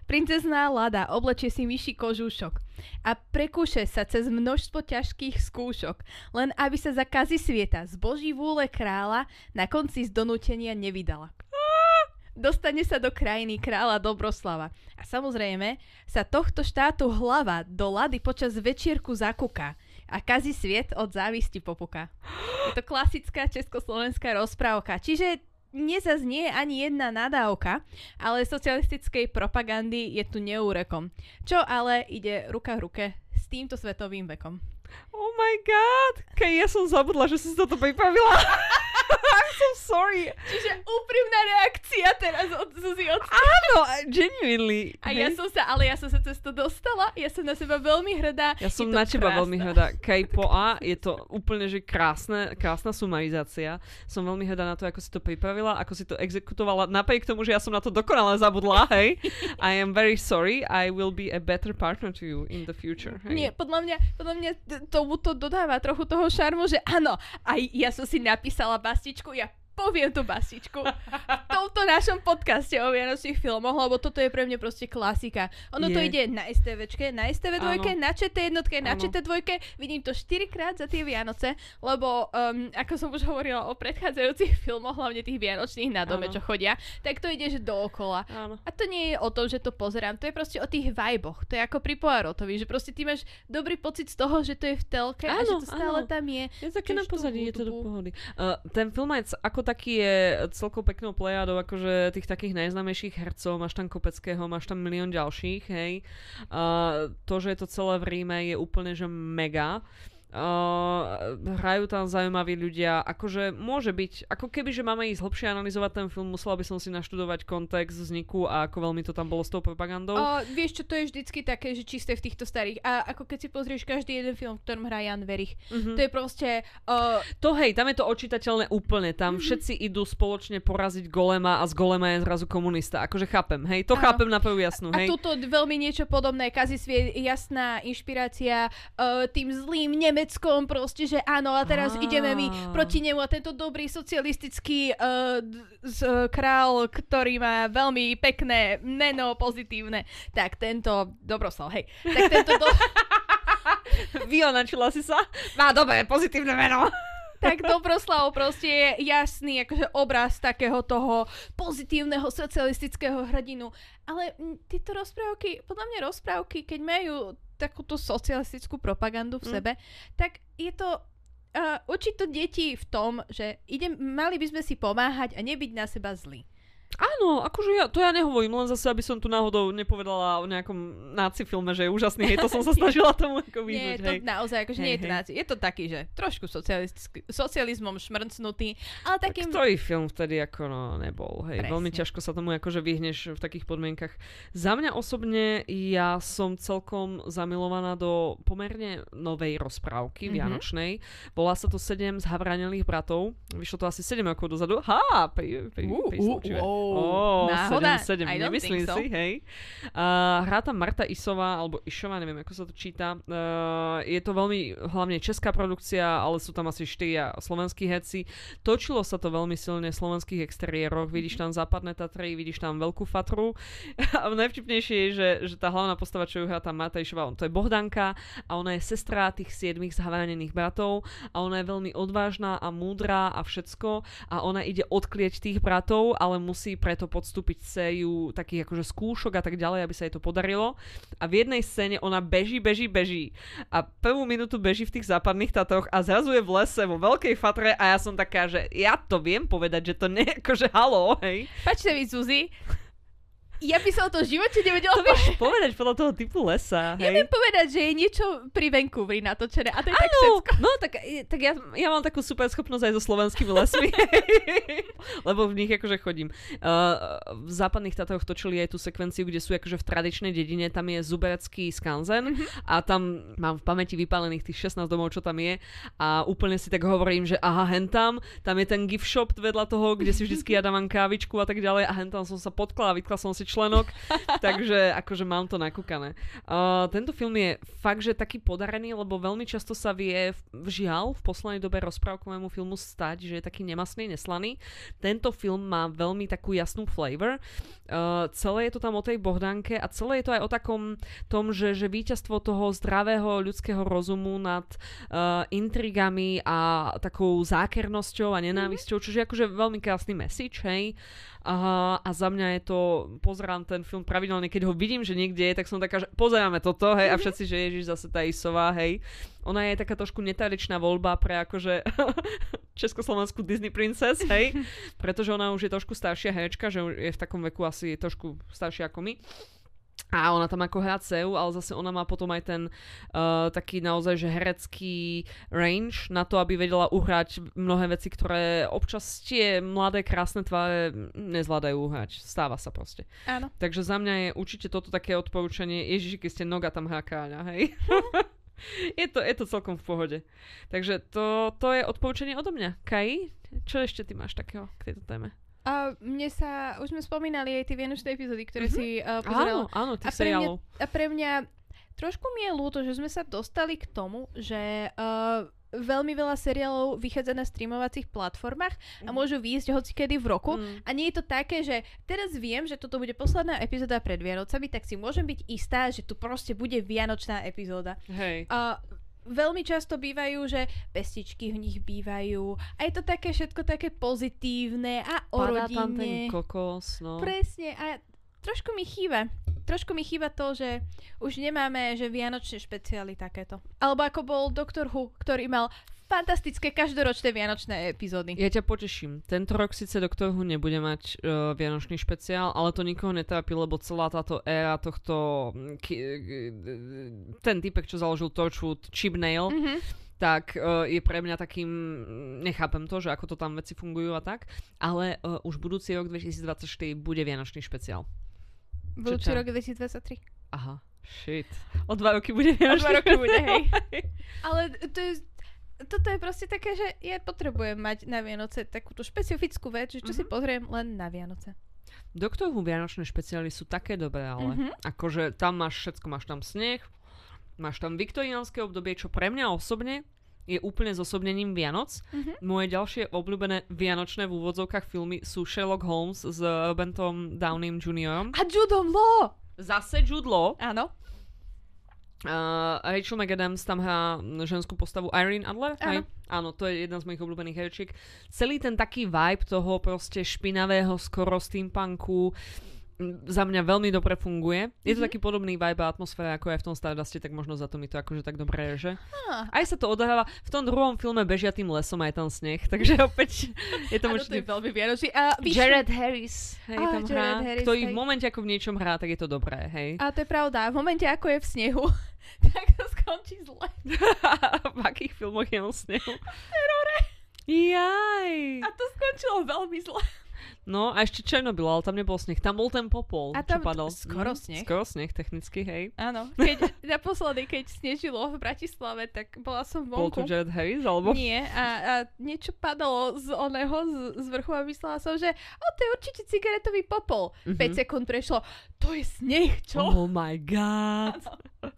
Princezná Lada oblečie si myší kožúšok a prekúše sa cez množstvo ťažkých skúšok, len aby sa za kazy svieta z boží vúle kráľa na konci z donútenia nevydala. Dostane sa do krajiny kráľa Dobroslava a samozrejme sa tohto štátu hlava do lady počas večierku zakúka a kazí sviet od závisti popuka. Je to klasická československá rozprávka, čiže nezaznie ani jedna nadávka, ale socialistickej propagandy je tu neúrekom. Čo ale ide ruka v ruke s týmto svetovým vekom. Oh my god! Kaj, ja som zabudla, že si toto pripravila. I'm so sorry. Čiže úprimná reakcia teraz od Zuzi od... Áno, genuinely. A ja hej. som sa, ale ja som sa cez to dostala, ja som na seba veľmi hrdá. Ja som na teba veľmi hrdá. Kaj po A je to úplne, že krásne, krásna sumarizácia. Som veľmi hrdá na to, ako si to pripravila, ako si to exekutovala, napriek tomu, že ja som na to dokonale zabudla, hej. I am very sorry, I will be a better partner to you in the future. Hej. Nie, podľa mňa, podľa mňa tomu to dodáva trochu toho šarmu, že áno, aj ja som si napísala всичко я poviem tú bastičku v tomto našom podcaste o Vianočných filmoch, lebo toto je pre mňa proste klasika. Ono to Je. ide na STVčke, na STV dvojke, Áno. na ČT jednotke, na Áno. ČT dvojke, vidím to 4 krát za tie Vianoce, lebo um, ako som už hovorila o predchádzajúcich filmoch, hlavne tých Vianočných na dome, Áno. čo chodia, tak to ide že dookola. Áno. A to nie je o tom, že to pozerám, to je proste o tých vajboch. To je ako pri Poirotovi, že proste ty máš dobrý pocit z toho, že to je v telke a že to stále áno. tam je. Je také na pozadí, je to do pohody. Uh, ten film c- ako taký je celkom peknou plejadou akože tých takých najznámejších hercov, máš tam Kopeckého, máš tam milión ďalších, hej. Uh, to, že je to celé v Ríme je úplne, že mega. Uh, hrajú tam zaujímaví ľudia, akože môže byť, ako keby, že máme ísť hlbšie analyzovať ten film, musela by som si naštudovať kontext vzniku a ako veľmi to tam bolo s tou propagandou. O, vieš čo, to je vždycky také, že čisté v týchto starých. A ako keď si pozrieš každý jeden film, v ktorom hrá Jan Verich. Mhm. To je proste... Uh, To hej, tam je to očitateľné úplne. Tam Mhm. všetci idú spoločne poraziť Golema a z Golema je zrazu komunista. Akože chápem, hej, to Áno. chápem na prvú jasnú, a hej. tuto veľmi niečo podobné. Kazisvie jasná inšpirácia uh, tým zlým Nemeckom proste, že áno, a teraz Á. ideme my proti nemu a tento dobrý socialistický uh, z, uh, král, ktorý má veľmi pekné meno pozitívne. Tak tento Dobroslav, hej. Tak tento do, Vyonačila si sa? Má dobré, pozitívne meno. tak Dobroslav proste je jasný akože obraz takého toho pozitívneho socialistického hrdinu. Ale tieto rozprávky, podľa mňa rozprávky, keď majú takúto socialistickú propagandu v Mm. sebe, tak je to uh, učiť to deti v tom, že idem, mali by sme si pomáhať a nebyť na seba zlí. Áno, akože ja, to ja nehovorím, len zase, aby som tu náhodou nepovedala o nejakom náci filme, že je úžasný, hej, to som sa snažila tomu ako Nie vyhnúť, je to naozaj, akože Hej, nie je to náci. Je to taký, že trošku socializmom šmrcnutý, ale Tak takým... ktorý film vtedy ako no, nebol, hej. Presne. Veľmi ťažko sa tomu akože vyhneš v takých podmienkach. Za mňa osobne ja som celkom zamilovaná do pomerne novej rozprávky Mhm. vianočnej. Volá sa to 7 zhavranelých bratov. Vyšlo to asi 7 rokov dozadu. Ha, pri, pri, Ú, ú, príslučivé. wow. Ó, Oh, náhoda? 7-7, I don't nemyslím so. si, hej. Uh, hrá tam Marta Isová, alebo Išová, neviem, ako sa to číta. Uh, je to veľmi, hlavne česká produkcia, ale sú tam asi štyria slovenskí herci. Točilo sa to veľmi silne v slovenských exteriéroch. Vidíš tam západné Tatry, vidíš tam veľkú fatru. A najvtipnejšie je, že, že tá hlavná postava, čo ju hrá tam Marta Išová, to je Bohdanka a ona je sestra tých siedmých zhranených bratov a ona je veľmi odvážna a múdra a všetko a ona ide odklieť tých bratov, ale musí preto podstúpiť sériu takých akože skúšok a tak ďalej, aby sa jej to podarilo. A v jednej scéne ona beží, beží, beží a prvú minútu beží v tých západných Tatroch a zrazu je v lese vo veľkej fatre a ja som taká, že ja to viem povedať, že to nie akože halo, hej. Sa mi, Zuzi. Ja by som to v živote nevedela To vieš povedať. podľa toho typu lesa, Ja hej. viem povedať, že je niečo pri Vancouveri natočené a to je tak Áno, všetko. no tak, tak ja, ja mám takú super schopnosť aj so slovenskými lesmi, lebo v nich akože chodím. Uh, v západných Tatroch točili aj tú sekvenciu, kde sú akože v tradičnej dedine, tam je Zuberecký skanzen a tam mám v pamäti vypálených tých 16 domov, čo tam je. A úplne si tak hovorím, že aha, hentam, tam. Je ten gift shop vedľa toho, kde si vždycky ja dávam kávičku a tak ďalej. A hentam som sa potkla a vytkla som si členok, takže akože mám to nakúkané. Uh, tento film je fakt, že taký podarený, lebo veľmi často sa vie žiaľ v poslednej dobe rozprávkovému filmu stať, že je taký nemasný, neslaný. Tento film má veľmi takú jasnú flavor. Uh, celé je to tam o tej Bohdanke a celé je to aj o takom tom, že, že víťazstvo toho zdravého ľudského rozumu nad uh, intrigami a takou zákernosťou a nenávisťou, čo je akože veľmi krásny message, hej. A, a za mňa je to, pozerám ten film pravidelne, keď ho vidím, že niekde je, tak som taká, že pozeráme toto, hej, a všetci, že Ježiš zase tá Isová, hej. Ona je taká trošku netradičná voľba pre akože československú Disney princess, hej, pretože ona už je trošku staršia herečka, že je v takom veku asi trošku staršia ako my. A ona tam ako hrá CEU, ale zase ona má potom aj ten uh, taký naozaj že herecký range na to, aby vedela uhrať mnohé veci, ktoré občas tie mladé krásne tváre nezvládajú uhrať. Stáva sa proste. Áno. Takže za mňa je určite toto také odporúčanie. Ježiši, keď ste noga tam hrá kráľa, hej. je, to, je to celkom v pohode. Takže to, to je odporúčanie odo mňa. Kai, čo ešte ty máš takého k tejto téme? A mne sa, už sme spomínali aj tie vianočné epizódy, ktoré Mhm. si uh, pozerala. Áno, áno, A tých pre mňa, a pre mňa trošku mi je ľúto, že sme sa dostali k tomu, že uh, veľmi veľa seriálov vychádza na streamovacích platformách a Mhm. môžu výjsť hocikedy v roku. Mm. A nie je to také, že teraz viem, že toto bude posledná epizóda pred Vianocami, tak si môžem byť istá, že tu proste bude Vianočná epizóda. Hej. A veľmi často bývajú, že pestičky v nich bývajú a je to také všetko také pozitívne a o Padá tam ten rodine. kokos, no. Presne a trošku mi chýba. Trošku mi chýba to, že už nemáme, že vianočné špeciály takéto. Alebo ako bol Doctor Who, ktorý mal fantastické každoročné vianočné epizódy. Ja ťa poteším. Tento rok síce Doktor Who nebude mať uh, vianočný špeciál, ale to nikoho netrápi, lebo celá táto éra tohto... mm, Ki, ten typek, čo založil Torchwood, Chip Nail, Mhm. tak uh, je pre mňa takým... Nechápem to, že ako to tam veci fungujú a tak, ale uh, už budúci rok 2024 bude vianočný špeciál. Budúci rok 2023. Aha, shit. O dva roky bude O dva roky bude, hej. Ale to je, toto je proste také, že ja potrebujem mať na Vianoce takúto špecifickú vec, že čo si Mhm. pozriem len na Vianoce. Doktor Who Vianočné špeciály sú také dobré, ale Mhm. akože tam máš všetko, máš tam sneh, máš tam viktoriánske obdobie, čo pre mňa osobne je úplne zosobnením Vianoc. Mhm. Moje ďalšie obľúbené vianočné v úvodzovkách filmy sú Sherlock Holmes s Robertom Downeym Jr. A Judom Law! Zase Jude Law. Áno. Uh, Rachel McAdams tam hrá ženskú postavu Irene Adler. Áno. Hej? Áno, to je jedna z mojich obľúbených herečiek. Celý ten taký vibe toho proste špinavého skoro steampunku za mňa veľmi dobre funguje. Je to Mhm. taký podobný vibe a atmosféra ako aj v tom Starduste, tak možno za to mi to akože tak dobre reže. Ah, Aj sa to odohráva, v tom druhom filme bežia tým lesom aj tam sneh, takže opäť je to to je určite... veľmi vianočný. A Jared Harris, hej, Á, tam Jared hrá, Harris, ktorý hej. v momente ako v niečom hrá, tak je to dobré, hej. A to je pravda. V momente, ako je v snehu, tak to skončí zle. v akých filmoch je on s ňou? Jaj. A to skončilo veľmi zle. No a ešte Černobyl, ale tam nebol sneh. Tam bol ten popol, A tam čo padal. skoro Mhm, sneh. Skoro sneh, technicky, hej. Áno. Keď, naposledy, keď snežilo v Bratislave, tak bola som Bol tu vonku. Jared Harris, alebo... Nie, a, a niečo padalo z oného, z, z vrchu a myslela som, že o, to je určite cigaretový popol. Mhm. 5 sekúnd prešlo, to je sneh, čo? Oh my god. Doktor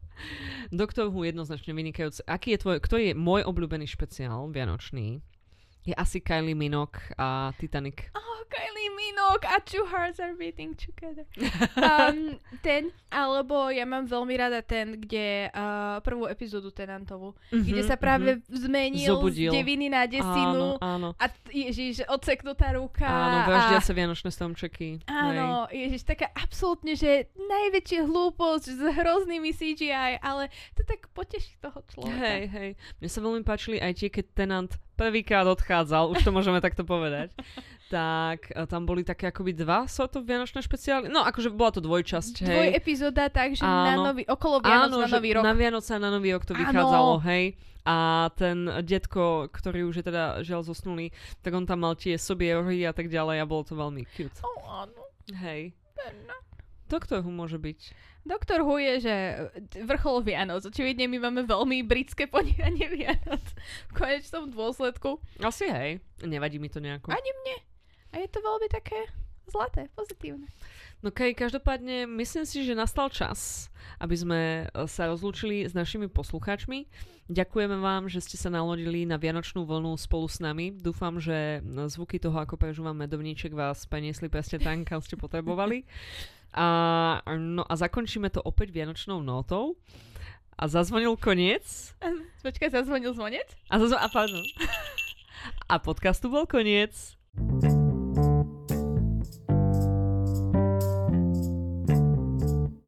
Who jednoznačne vynikajúce. Aký je tvoj, kto je môj obľúbený špeciál vianočný? Je asi Kylie Minogue a Titanic. Oh, Kylie Minogue a Two Hearts Are Beating Together. Um, ten, alebo ja mám veľmi rada ten, kde uh, prvú epizódu Tenantovú, Mhm, kde sa práve zmenil Zobudil. z deviny na Áno, desinu áno. a t- ježiš, odseknutá ruka. Áno, a, vraždia sa vianočné stromčeky. Áno, ježiš, taká absolútne, že najväčšia hlúposť s hroznými CGI, ale to tak poteší toho človeka. Hej, hej. Mne sa veľmi páčili aj tie, keď Tenant prvýkrát odchádzal, už to môžeme takto povedať. Tak e, tam boli také akoby dva sortov vianočné špeciály. No akože bola to dvojčasť, hej. Dvoj epizóda, takže na Áno. nový, okolo Vianoc na že nový rok. na Vianoce a na Nový rok to Áno. vychádzalo, hej. A ten detko, ktorý už je teda žiaľ zosnulý, tak on tam mal tie sobie rohy a tak ďalej a bolo to veľmi cute. Oh, áno. Hej. No. Doktor Who môže byť. Doktor Who je, že e, vrchol Vianoc. Očividne my máme veľmi britské ponímanie Vianoc. V konečnom dôsledku. Asi hej. Nevadí mi to nejako. Ani mne. A je to veľmi také zlaté, pozitívne. No okej, každopádne myslím si, že nastal čas, aby sme e, sa rozlúčili s našimi poslucháčmi. Ďakujeme vám, že ste sa nalodili na Vianočnú vlnu spolu s nami. Dúfam, že zvuky toho, ako prežúvam medovníček, vás preniesli presne tam, kam ste potrebovali. A, no a zakončíme to opäť Vianočnou notou. A zazvonil koniec. Počkaj, zazvonil zvonec? A, zazvo- a, pardon. a podcastu bol koniec.